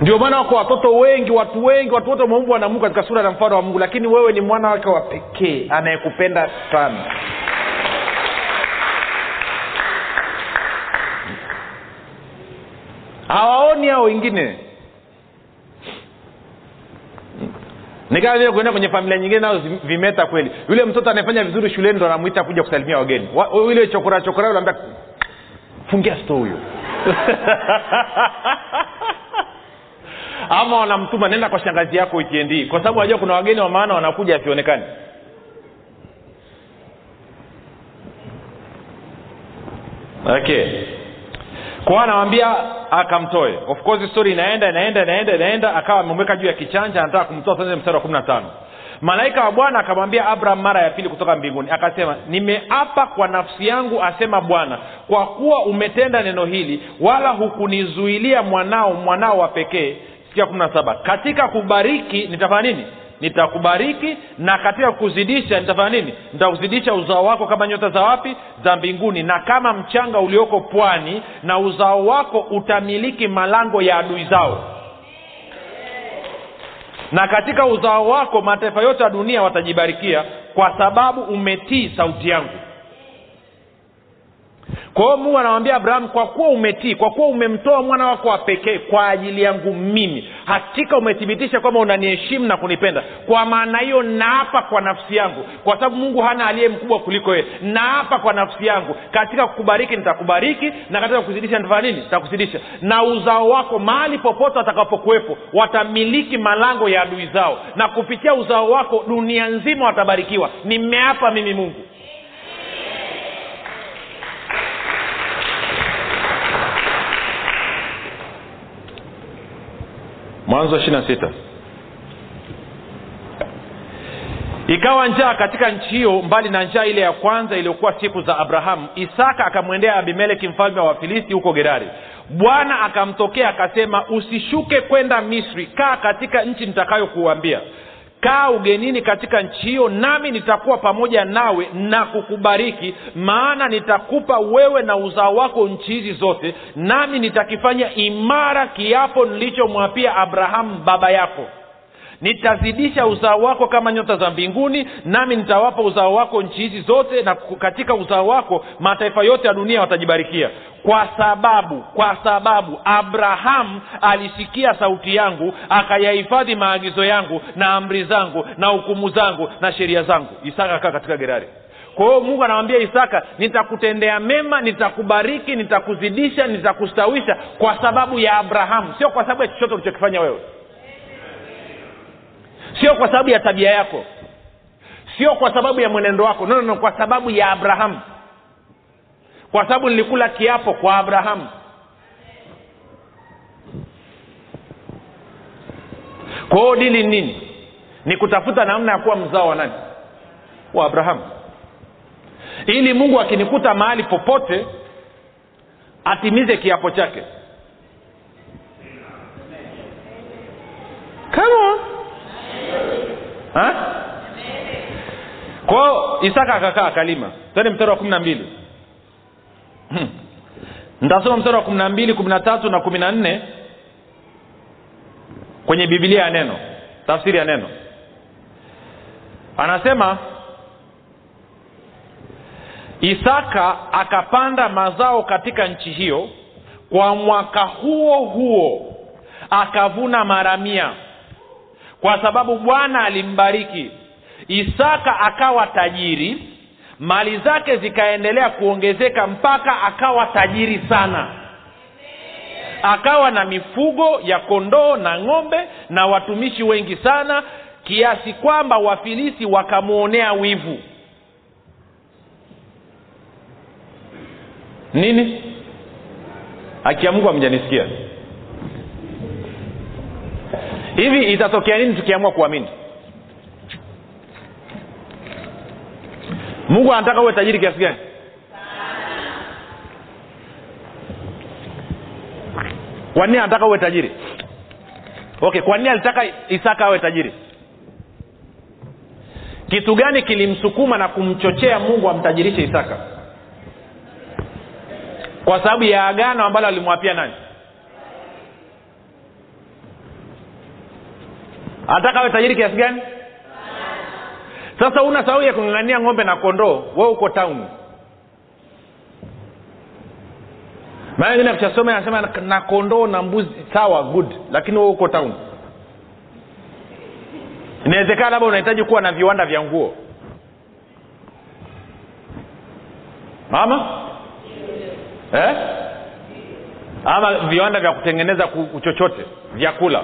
ndio maana wako watoto wengi watu wengi watu wote wameumbwa na mungu katika sura na mfano wa mungu. Lakini wewe ni mwana wake wa pekee anayekupenda sana. Hawaoni hao wengine? Nikaa vile kuenda kwenye familia nyingine nao vimeta kweli. Yule mtoto anayefanya vizuri shuleni ndo anamwita kuja kusalimia wageni. Yule chokora chokora yule fungia sto huyo (laughs) ama wanamtuma nenda kwa shangazi yako wikiendi kwa sababu najua kuna wageni wa maana wanakuja asionekani okay. Kwa anawambia akamtoe. Of course story inaenda inaenda inaenda inaenda akawa amemweka juu ya kichanja anataka kumtoa sasa mstari wa kumi na tano. Malaika wa bwana akamwambia abraham mara ya pili kutoka mbinguni akasema nimeapa kwa nafsi yangu asema bwana kwa kuwa umetenda neno hili wala hukunizuilia mwanao mwanao wa pekee sikia kumi na saba. Katika kubariki nitafanya nini? Nitakubariki na katika kuzidisha nitafanya nini? Nitakuzidisha uzao wako kama nyota za wapi? Za mbinguni. Na kama mchanga ulioko pwani na uzao wako utamiliki malango ya adui zao. Na katika uzao wako mataifa yote ya dunia watajibarikia kwa sababu umetii sauti yangu kwa hiyo mungu anamwambia abrahamu kwa kuwa umetii kwa kuwa umemtoa mwana wako wa pekee kwa ajili yangu mimi hakika umethibitisha kwamba unaniheshimu na kunipenda. Kwa maana hiyo naapa kwa nafsi yangu kwa sababu mungu hana aliye mkubwa kuliko yeye. Naapa kwa nafsi yangu katika kukubariki nitakubariki na katika kuzidisha nitafanya nini? Nitakuzidisha na uzao wako mahali popote watakapokuwepo watamiliki malango ya adui zao. Na kupitia uzao wako dunia nzima watabarikiwa. Nimeapa mimi mungu mwanzo ishiri na sita. Ikawa njaa katika nchi hiyo mbali na njaa ile ya kwanza iliyokuwa siku za abrahamu isaka akamwendea abimeleki mfalme wa wafilisti huko gerari bwana akamtokea akasema usishuke kwenda misri kaa katika nchi nitakayokuambia kaa ugenini katika nchi hiyo nami nitakuwa pamoja nawe na kukubariki maana nitakupa wewe na uzao wako nchi hizi zote nami nitakifanya imara kiapo nilichomwapia abrahamu baba yako nitazidisha uzao wako kama nyota za mbinguni nami nitawapa uzao wako nchi hizi zote na katika uzao wako mataifa yote ya dunia watajibarikia. Kwa sababu kwa sababu abrahamu alisikia sauti yangu akayahifadhi maagizo yangu na amri zangu na hukumu zangu na sheria zangu. Isaka akaa katika gerari. Kwa hiyo mungu anamwambia isaka nitakutendea mema nitakubariki nitakuzidisha nitakustawisha kwa sababu ya abrahamu sio kwa sababu ya chochote ulichokifanya wewe sio kwa sababu ya tabia yako. Sio kwa sababu ya mwenendo wako. No, no, no kwa sababu ya abrahamu kwa sababu nilikula kiapo kwa abrahamu kwa hiyo dili nini? Ni kutafuta namna ya kuwa mzao wa nani? Wa abrahamu ili mungu akinikuta mahali popote atimize kiapo chake. On. Ha? kwao isaka akakaa akalima tani mstari wa kumi na mbili. Ntasoma mstari wa kumi na mbili kumi na tatu na kumi na nne kwenye bibilia ya neno tafsiri ya neno. Anasema isaka akapanda mazao katika nchi hiyo kwa mwaka huo huo akavuna mara mia kwa sababu bwana alimbariki. Isaka akawa tajiri mali zake zikaendelea kuongezeka mpaka akawa tajiri sana. Akawa na mifugo ya kondoo na ng'ombe na watumishi wengi sana kiasi kwamba wafilisi wakamwonea wivu. Nini? Akia mungu amjanisikia hivi itatokea nini tukiamua kuamini? Mungu anataka uwe tajiri kiasi gani? Kwa nini anataka uwe tajiri? Okay kwa nini alitaka isaka awe tajiri? Kitu gani kilimsukuma na kumchochea mungu amtajirishe isaka? Kwa sababu ya agano ambalo alimwapia nani anataka awe tajiri kiasi gani? Sasa una sababu ya kung'ang'ania ng'ombe na kondoo. We uko tauni maana wengine akishasoma anasema na- na kondoo na mbuzi sawa good. Lakini we uko tauni inawezekana labda unahitaji kuwa na viwanda vya nguo. Ama eh? ama viwanda vya kutengeneza chochote vyakula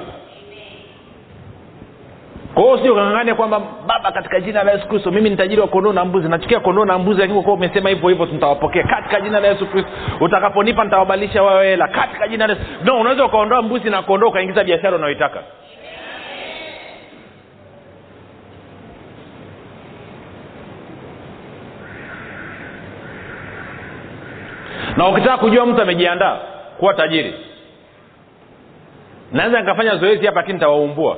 kwa hiyo sio kangangania kwamba baba katika jina la yesu kristo mimi ni tajiri wa kondoo na mbuzi. Nachukia kondoo na mbuzi lakini kwa umesema hivyo hivyo nitawapokea katika jina la yesu kristo utakaponipa nitawabadilisha wawe hela. Katika jina la yesu. No unaweza ukaondoa mbuzi na kondoo ukaingiza biashara unayoitaka. Na ukitaka kujua mtu amejiandaa kuwa tajiri naweza nikafanya zoezi hapa lakini nitawaumbua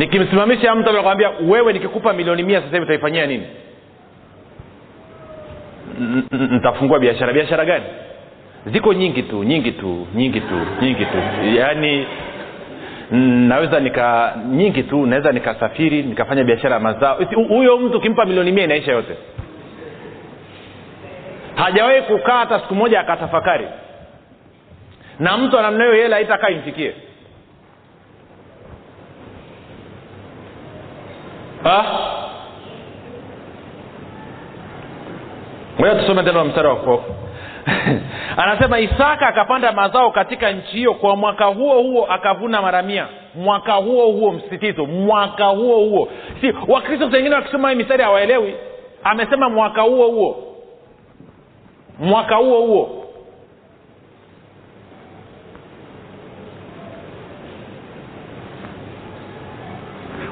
nikimsimamisha mtu nakwambia wewe nikikupa milioni mia sasa hivi utaifanyia nini? Nitafungua biashara. Biashara gani? Ziko nyingi tu nyingi tu nyingi tu nyingi tu. Yaani naweza nika nyingi tu naweza nikasafiri nikafanya biashara ya mazao. Huyo mtu ukimpa milioni mia inaisha yote. Hajawahi kukaa hata siku moja akatafakari. Na mtu anamna hiyo hela haitakaa imfikie Ah? ngoja tusome tena mstari wa ko (laughs) anasema isaka akapanda mazao katika nchi hiyo kwa mwaka huo huo akavuna mara mia. Mwaka huo huo msisitizo mwaka huo huo. Si wakristo wengine wakisoma hii mistari hawaelewi. Amesema mwaka huo huo. Mwaka huo huo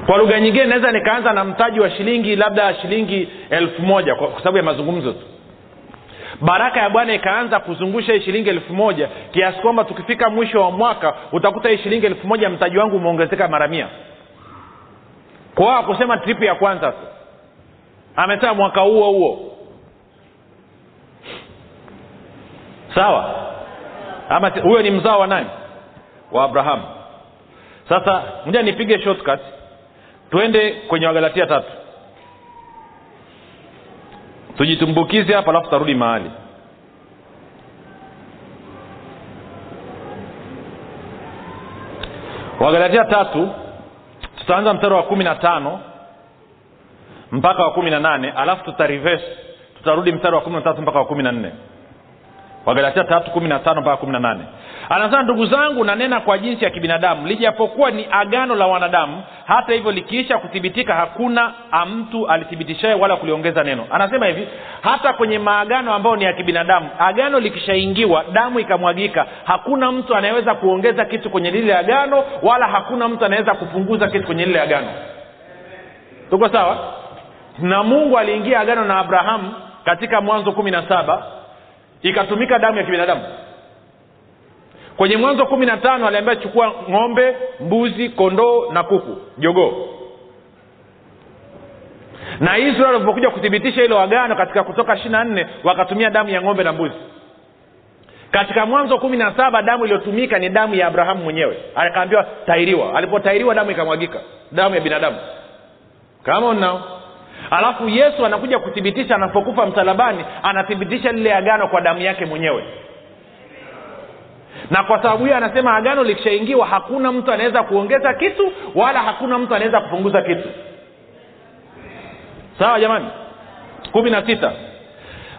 kwa lugha nyingine naweza nikaanza na mtaji wa shilingi labda shilingi elfu moja kwa, sababu ya mazungumzo tu. Baraka ya bwana ikaanza kuzungusha hii shilingi elfu moja kiasi kwamba tukifika mwisho wa mwaka utakuta hii shilingi elfu moja mtaji wangu umeongezeka mara mia. Kwa akusema tripu ya kwanza tu. Amesema mwaka huo huo. Sawa? Ama huyo ni mzao wa nani? Wa abrahamu. Sasa moja nipige shortcut twende kwenye wagalatia tatu. Tujitumbukize hapa alafu tarudi mahali. Wagalatia tatu tutaanza mstari wa kumi na tano mpaka wa kumi na nane alafu tutarives tutarudi mstari wa kumi na tatu mpaka wa kumi na nne. Wagalatia tatu kumi na tano mpaka kumi na nane anasema ndugu zangu nanena kwa jinsi ya kibinadamu. Lijapokuwa ni agano la wanadamu hata hivyo likiisha kuthibitika hakuna mtu alithibitishaye wala kuliongeza neno. Anasema hivi hata kwenye maagano ambayo ni ya kibinadamu agano likishaingiwa damu ikamwagika hakuna mtu anayeweza kuongeza kitu kwenye lile agano wala hakuna mtu anaweza kupunguza kitu kwenye lile agano. Tuko sawa? Na mungu aliingia agano na abrahamu katika mwanzo kumi na saba ikatumika damu ya kibinadamu kwenye mwanzo kumi na tano aliambia chukua ng'ombe mbuzi kondoo na kuku. Jogoo. Na israel walivyokuja kuthibitisha hilo agano katika kutoka ishiri na nne wakatumia damu ya ng'ombe na mbuzi. Katika mwanzo kumi na saba damu iliyotumika ni damu ya abrahamu mwenyewe. Akaambiwa tairiwa. Alipotairiwa damu ikamwagika. Damu ya binadamu. Kama unao alafu yesu anakuja kuthibitisha anapokufa msalabani anathibitisha lile agano kwa damu yake mwenyewe na kwa sababu hiyo anasema agano likishaingiwa hakuna mtu anaweza kuongeza kitu wala hakuna mtu anaweza kupunguza kitu. Sawa jamani? Kumi na sita.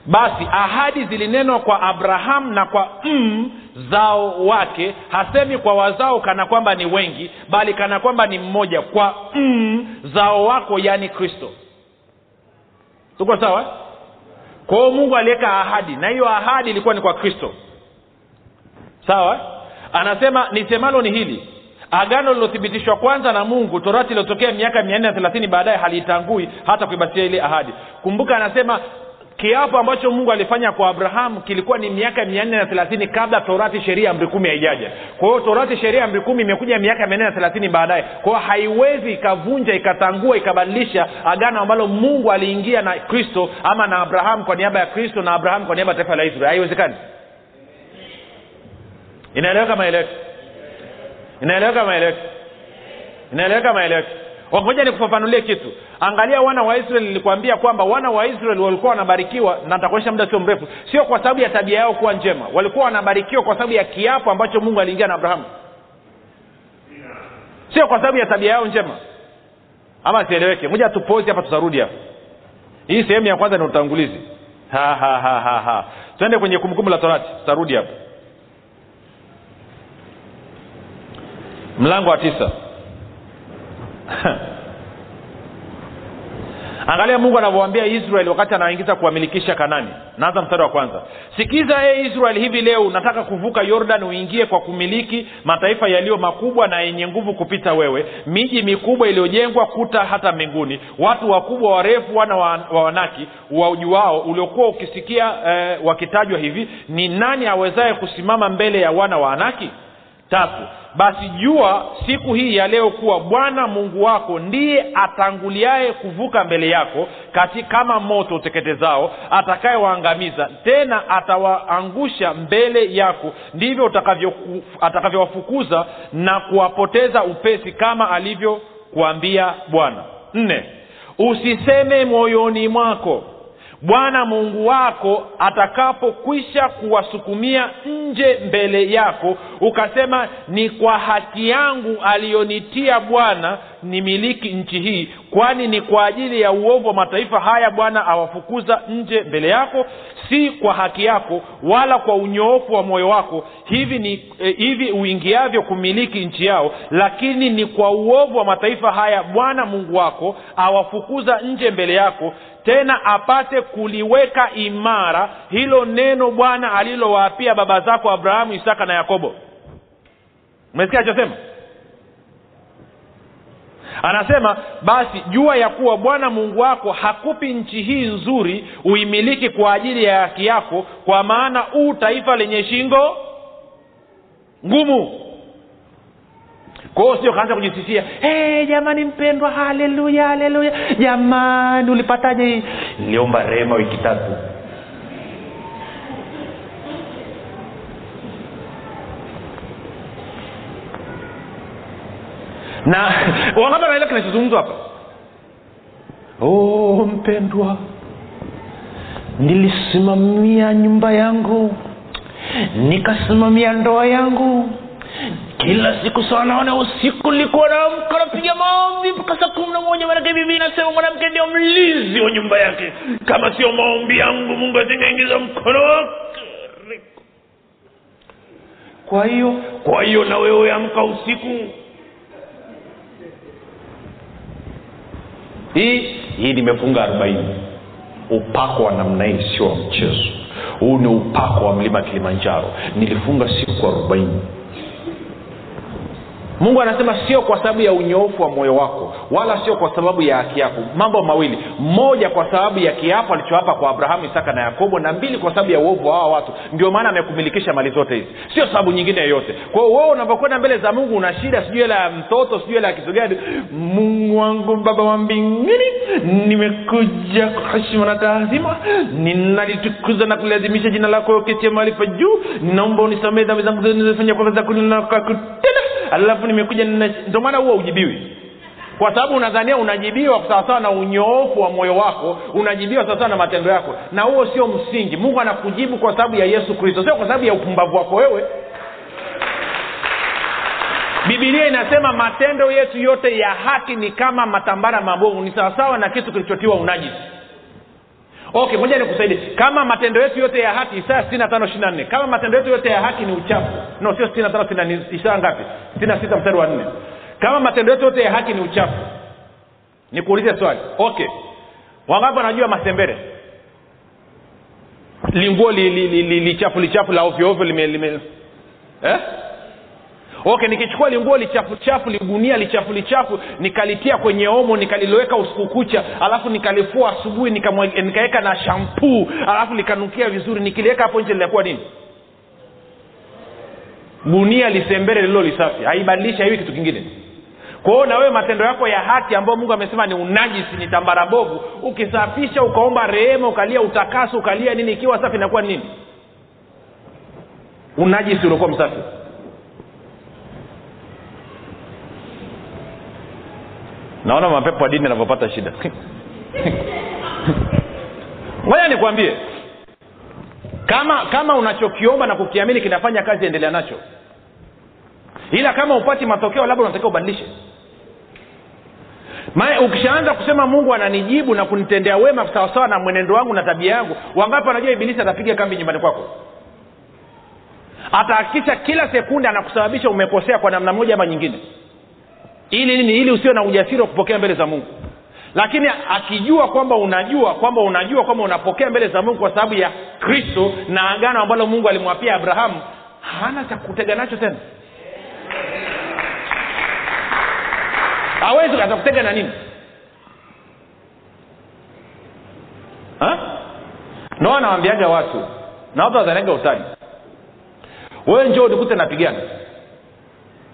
Basi ahadi zilinenwa kwa abrahamu na kwa mm, zao wake. Hasemi kwa wazao kana kwamba ni wengi bali kana kwamba ni mmoja. Kwa mm, zao wako yaani kristo. Tuko sawa? Kwao mungu aliweka ahadi na hiyo ahadi ilikuwa ni kwa kristo sawa? Anasema nisemalo ni hili. Agano lilothibitishwa kwanza na mungu torati iliotokea miaka mia nne na thelathini baadaye haliitangui hata kuibatia ile ahadi. Kumbuka anasema kiapo ambacho mungu alifanya kwa abrahamu kilikuwa ni miaka mia nne na thelathini kabla torati sheria amri kumi haijaja. Kwa hiyo torati sheria amri kumi imekuja miaka mia nne na thelathini baadaye. Kwa hiyo haiwezi ikavunja ikatangua ikabadilisha agano ambalo mungu aliingia na kristo ama na abrahamu kwa niaba ya kristo na abrahamu kwa niaba ya taifa la israeli. Haiwezekani inaeleweka maeleweki inaeleweka maeleweki inaeleweka maeleweki ngoja nikufafanulie kitu. Angalia wana wa israeli nilikwambia kwamba wana wa israeli walikuwa wanabarikiwa na nitakuonyesha muda sio mrefu. Sio kwa sababu ya tabia yao kuwa njema. Walikuwa wanabarikiwa kwa sababu ya kiapo ambacho mungu aliingia na abrahamu. Sio kwa sababu ya tabia yao njema. Ama sieleweke moja tupozi hapa tutarudi hapa. Hii sehemu ya kwanza ni utangulizi. Ha, ha, ha, ha, ha. twende kwenye kumbukumbu la torati. Tutarudi hapa mlango wa tisa. (laughs) Angalia mungu anavyowambia israeli wakati anaingiza kuwamilikisha kanani. Naanza mstari wa kwanza. Sikiza e israeli hivi leo nataka kuvuka yordan uingie kwa kumiliki mataifa yaliyo makubwa na yenye nguvu kupita wewe miji mikubwa iliyojengwa kuta hata mbinguni watu wakubwa warefu wana wa, wa wanaki waujuao uliokuwa ukisikia eh, wakitajwa hivi ni nani awezaye kusimama mbele ya wana wa anaki tatu. Basi jua siku hii ya leo kuwa bwana mungu wako ndiye atanguliaye kuvuka mbele yako kati kama moto uteketezao atakayewaangamiza. Tena atawaangusha mbele yako. Ndivyo atakavyowafukuza na kuwapoteza upesi kama alivyokuambia bwana. Nne. Usiseme moyoni mwako bwana mungu wako atakapokwisha kuwasukumia nje mbele yako ukasema ni kwa haki yangu aliyonitia bwana nimiliki nchi hii kwani ni kwa ajili ya uovu wa mataifa haya bwana awafukuza nje mbele yako si kwa haki yako wala kwa unyoofu wa moyo wako. Hivi ni eh, hivi uingiavyo kumiliki nchi yao lakini ni kwa uovu wa mataifa haya bwana mungu wako awafukuza nje mbele yako tena apate kuliweka imara. Hilo neno bwana alilowaapia baba zako abrahamu isaka na yakobo. Umesikia alichosema? Anasema basi jua ya kuwa bwana mungu wako hakupi nchi hii nzuri uimiliki kwa ajili ya haki yako kwa maana huu taifa lenye shingo ngumu kwa hiyo sio kaanza kujisifia hey, jamani mpendwa haleluya haleluya. Jamani ulipataje hii? Niliomba rehema wiki tatu. Na (laughs) wangapi wanaelewa kinachozungumzwa hapa? Oh, mpendwa nilisimamia nyumba yangu nikasimamia ndoa yangu kila siku saa nane usiku likuwa naamka napiga maombi mpaka saa kumi na moja. Manake bibi nasema mwanamke ndio mlinzi wa nyumba yake. Kama sio maombi yangu mungu asingeingiza mkono wake. Kwa hiyo kwa hiyo na wewe amka usiku. Hii hii nimefunga arobaini. Upako wa namna hii sio wa mchezo. Huu ni upako wa mlima kilimanjaro. Nilifunga siku arobaini mungu anasema sio kwa sababu ya unyoofu wa moyo wako wala sio kwa sababu ya haki yako. Mambo mawili. Moja kwa sababu ya kiapo alichoapa kwa abrahamu isaka na yakobo na mbili kwa sababu ya uovu wa hawa watu. Ndio maana amekumilikisha mali zote hizi. Sio sababu nyingine yoyote. Kwa hiyo wewe unavyokwenda mbele za mungu una shida sijui hela ya mtoto sijui hela ya kitu mungu wangu baba wa mbinguni nimekuja kwa heshima na taadhima. Ninalitukuza na kuliadhimisha jina lako uketie mahali pa juu. Ninaomba unisamee dhambi zangu zote kwa kutenda alafu nimekuja ndio maana huwa ujibiwi kwa sababu unadhania unajibiwa sawasawa na unyoofu wa moyo wako unajibiwa sawasawa na matendo yako. Na huo sio msingi. Mungu anakujibu kwa sababu ya yesu kristo sio kwa sababu ya upumbavu wako wewe. Bibilia inasema matendo yetu yote ya haki ni kama matambara mabovu. Ni sawasawa na kitu kilichotiwa unajisi okay moja nikusaidie. Kama matendo yetu yote ya haki isaya sitini na tano ishiri na nne. Kama matendo yetu yote ya haki ni uchafu. No sio sitini na tano sitini isaya ngapi? Sitini na sita mstari wa nne. Kama matendo yetu yote ya haki ni uchafu. Nikuulize swali. Okay. Wangapi wanajua masembere? Linguo lichafu li, li, li, lichafu lichafu la ovyoovyo lime, lime eh? Okay nikichukua linguo lichafu chafu ligunia lichafu lichafu nikalitia kwenye omo nikaliloweka usiku kucha alafu nikalifua asubuhi nikaweka na shampuu alafu likanukia vizuri nikiliweka hapo nje linakuwa nini? Gunia lisembere lililo lisafi. Haibadilishi haiwi kitu kingine. Kwaho na wewe matendo yako ya haki ambayo mungu amesema ni unajisi ni tambarabovu ukisafisha ukaomba rehema ukalia utakaso ukalia nini ikiwa safi inakuwa nini? Unajisi uliokuwa msafi naona mapepo wa dini anavyopata shida. Ngoja nikwambie. Kama kama unachokiomba na kukiamini kinafanya kazi endelea nacho. Ila kama upati matokeo labda unatakiwa ubadilishe. Ukishaanza kusema mungu ananijibu na kunitendea wema sawasawa na mwenendo wangu na tabia yangu wangapi wanajua ibilisi atapiga kambi nyumbani kwako? Atahakikisha kila sekunde anakusababisha umekosea kwa namna moja ama nyingine ili nini? Ili usio na ujasiri wa kupokea mbele za mungu. Lakini akijua kwamba unajua kwamba unajua kwamba unapokea mbele za mungu kwa sababu ya kristo na agano ambalo mungu alimwapia abrahamu hana cha kutega nacho tena. Hawezi atakutega na nini? No anawambiaga watu na watu wazanaga utani. Wewe njoo nikute napigana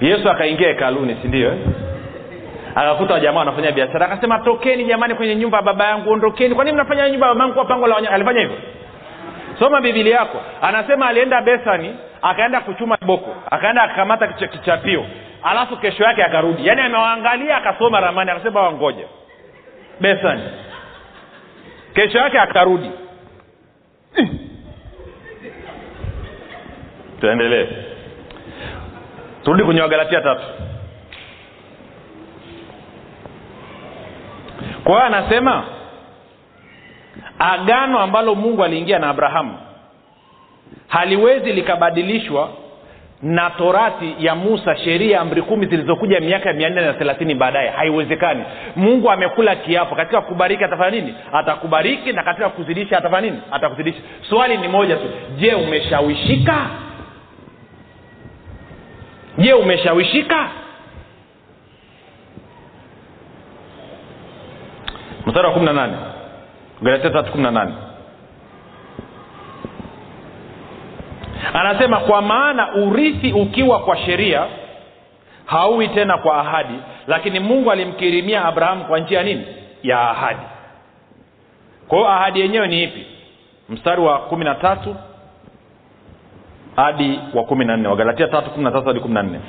yesu akaingia hekaluni si ndio? Eh? akakuta wajamaa wanafanya biashara akasema tokeni jamani kwenye nyumba ya baba yangu ondokeni. Kwa nini mnafanya nyumba ya yangu kwa pango la alifanya hivyo. Soma bibili yako. Anasema alienda besani akaenda kuchuma boko akaenda akakamata kichapio. Alafu kesho yake akarudi. Yaani amewaangalia akasoma ramani akasema wangoja besani kesho yake akarudi. Tuendelee turudi kwenye wagalatia tatu. Kwa hiyo anasema agano ambalo mungu aliingia na abrahamu haliwezi likabadilishwa na torati ya musa sheria amri kumi zilizokuja miaka mia nne na thelathini baadaye. Haiwezekani. Mungu amekula kiapo. Katika kubariki atafanya nini? Atakubariki na katika kuzidisha atafanya nini? Atakuzidisha. Swali ni moja tu. Je umeshawishika je umeshawishika? Mstari wa kumi na nane. Galatia tatu kumi na nane. Anasema kwa maana urithi ukiwa kwa sheria hauwi tena kwa ahadi lakini mungu alimkirimia abrahamu kwa njia nini? Ya ahadi. Kwa hiyo ahadi yenyewe ni ipi? Mstari wa kumi na tatu hadi wa kumi na nne wagalatia tatu kumi na tatu hadi kumi na nne.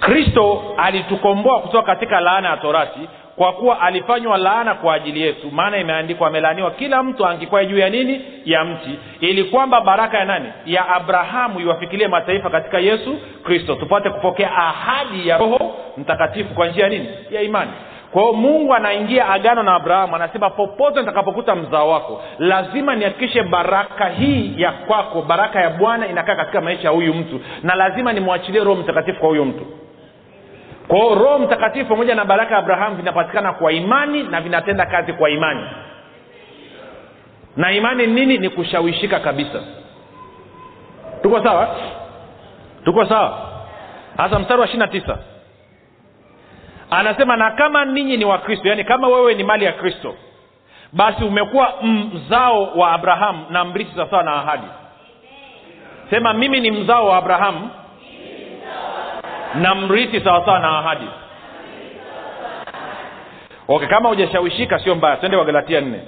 Kristo alitukomboa kutoka katika laana ya torati kwa kuwa alifanywa laana kwa ajili yetu. Maana imeandikwa amelaaniwa kila mtu angikwae juu ya nini? Ya mti. Ili kwamba baraka ya nani? Ya abrahamu iwafikilie mataifa katika yesu kristo. Tupate kupokea ahadi ya roho mtakatifu kwa njia nini? Ya imani kwa hiyo mungu anaingia agano na abrahamu anasema popote nitakapokuta mzao wako lazima nihakikishe baraka hii ya kwako baraka ya bwana inakaa katika maisha ya huyu mtu na lazima nimwachilie roho mtakatifu kwa huyu mtu. Kwa hiyo roho mtakatifu pamoja na baraka ya abrahamu vinapatikana kwa imani na vinatenda kazi kwa imani. Na imani nini? Ni kushawishika kabisa. Tuko sawa? Tuko sawa? Hasa mstari wa ishiri na tisa anasema na kama ninyi ni wakristo yaani kama wewe ni mali ya kristo basi umekuwa mzao wa abrahamu na mrithi sawasawa na ahadi. Sema mimi ni mzao wa abrahamu na mrithi sawasawa na ahadi. Okay kama hujashawishika sio mbaya. Twende wagalatia nne.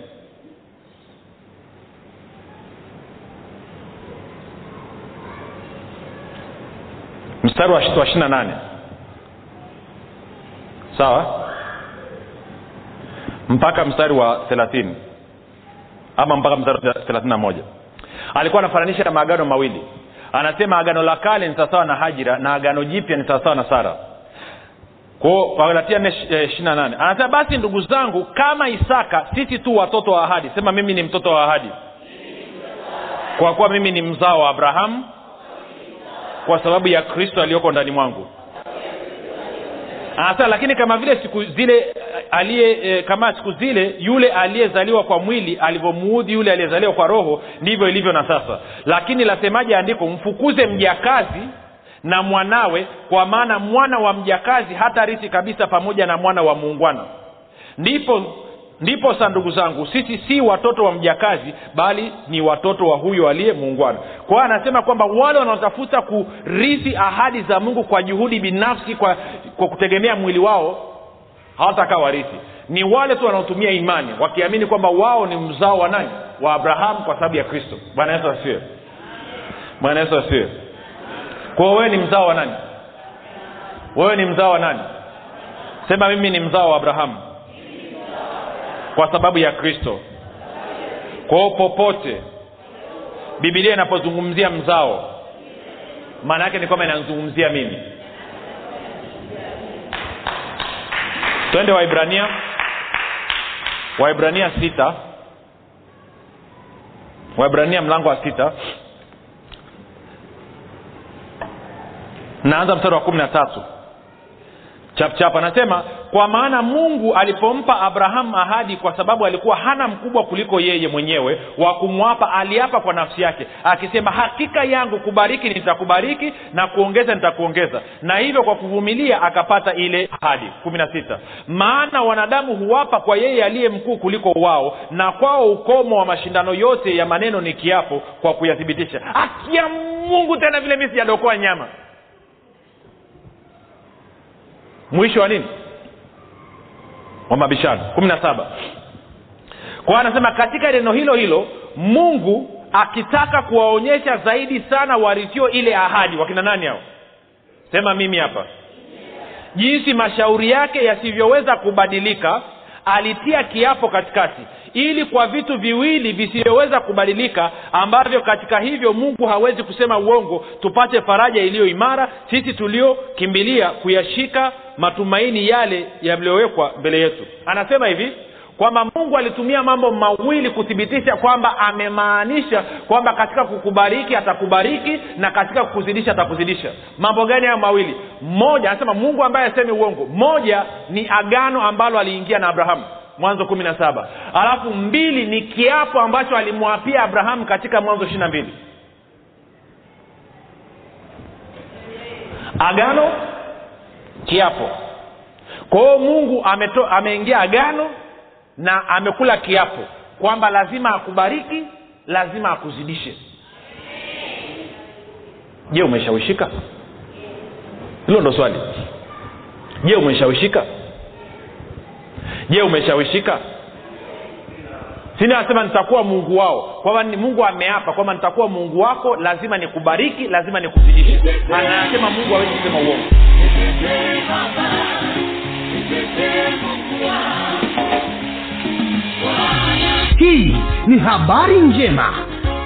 Mstari wa ishiri na nane sawa? Mpaka mstari wa thelathini. Ama mpaka mstari wa thelathini na moja. Alikuwa anafananisha na maagano mawili. Anasema agano la kale ni sawasawa na hajira na agano jipya ni sawasawa na sara. Wagalatia ishirina nane. Anasema basi ndugu zangu kama isaka sisi tu watoto wa ahadi. Sema mimi ni mtoto wa ahadi. Kwa kuwa mimi ni mzao wa abrahamu kwa sababu ya kristo aliyoko ndani mwangu anasema lakini kama vile siku zile aliye e, kama siku zile yule aliyezaliwa kwa mwili alivyomuudhi yule aliyezaliwa kwa roho ndivyo ilivyo na sasa. Lakini lasemaje andiko mfukuze mjakazi na mwanawe kwa maana mwana wa mjakazi hata rithi kabisa pamoja na mwana wa muungwana. Ndipo ndipo sa ndugu zangu sisi si watoto wa mjakazi bali ni watoto wa huyo aliye muungwana. Kwa anasema kwamba wale wanaotafuta kurithi ahadi za mungu kwa juhudi binafsi kwa, kwa kutegemea mwili wao hawatakaa warithi. Ni wale tu wanaotumia imani wakiamini kwamba wao ni mzao wa nani? Wa abrahamu kwa sababu ya kristo. Bwana yesu asiwe bwana yesu asiwe kwao wewe ni mzao wa nani? Wewe ni mzao wa nani? Sema mimi ni mzao wa abrahamu kwa sababu ya kristo. Kwao popote bibilia inapozungumzia mzao maana yake ni kwamba inazungumzia mimi. Twende waibrania. Waibrania sita. Waibrania mlango wa sita. Naanza mstari wa kumi na tatu chapchap anasema kwa maana mungu alipompa abrahamu ahadi kwa sababu alikuwa hana mkubwa kuliko yeye mwenyewe wa kumwapa aliapa kwa nafsi yake akisema hakika yangu kubariki nitakubariki na kuongeza nitakuongeza na hivyo kwa kuvumilia akapata ile ahadi. Kumi na sita. Maana wanadamu huwapa kwa yeye aliye mkuu kuliko wao na kwao ukomo wa mashindano yote ya maneno ni kiapo kwa kuyathibitisha. Akia mungu tena vile mi sijadokoa nyama mwisho wa nini? Wa mabishano. Kumi na saba. Kwa anasema katika neno hilo hilo mungu akitaka kuwaonyesha zaidi sana warithio ile ahadi. Wakina nani hao? Sema mimi hapa. Jinsi mashauri yake yasivyoweza kubadilika alitia kiapo katikati ili kwa vitu viwili visivyoweza kubadilika ambavyo katika hivyo mungu hawezi kusema uongo tupate faraja iliyo imara sisi tuliokimbilia kuyashika matumaini yale yaliyowekwa mbele yetu. Anasema hivi kwamba mungu alitumia mambo mawili kuthibitisha kwamba amemaanisha kwamba katika kukubariki atakubariki na katika kukuzidisha atakuzidisha. Mambo gani hayo mawili? Moja anasema mungu ambaye asemi uongo. Moja ni agano ambalo aliingia na abrahamu mwanzo kumi na saba. Alafu mbili ni kiapo ambacho alimwapia abrahamu katika mwanzo ishiri na mbili. Agano kiapo. Kwa hiyo mungu ameingia agano na amekula kiapo. Kwamba lazima akubariki lazima akuzidishe. Je umeshawishika? Hilo ndo swali. Je umeshawishika je umeshawishika? Sini anasema nitakuwa mungu wao. Kwamba mungu ameapa kwamba nitakuwa mungu wako lazima nikubariki lazima nikuzidishe anasema mungu hawezi kusema uongo. Hii ni habari njema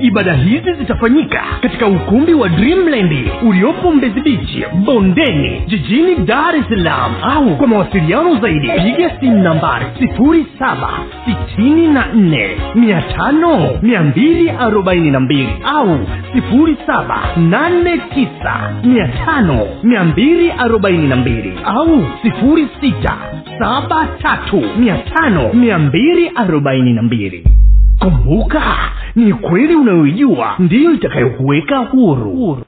ibada hizi zitafanyika katika ukumbi wa dreamland uliopo mbezi bichi bondeni jijini dar es salaam. Au kwa mawasiliano zaidi piga simu nambari 7645242 au 7895242 au 6735242 kumbuka ni kweli unayoijua ndiyo itakayokuweka huru.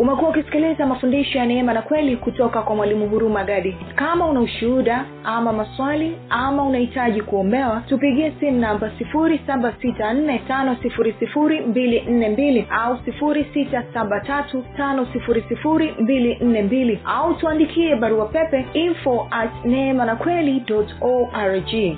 Umekuwa ukisikiliza mafundisho ya neema na kweli kutoka kwa mwalimu huruma gadi kama una ushuhuda ama maswali ama unahitaji kuombewa tupigie simu namba 7645242 au 6735242 au tuandikie barua pepe info at neema na kweli org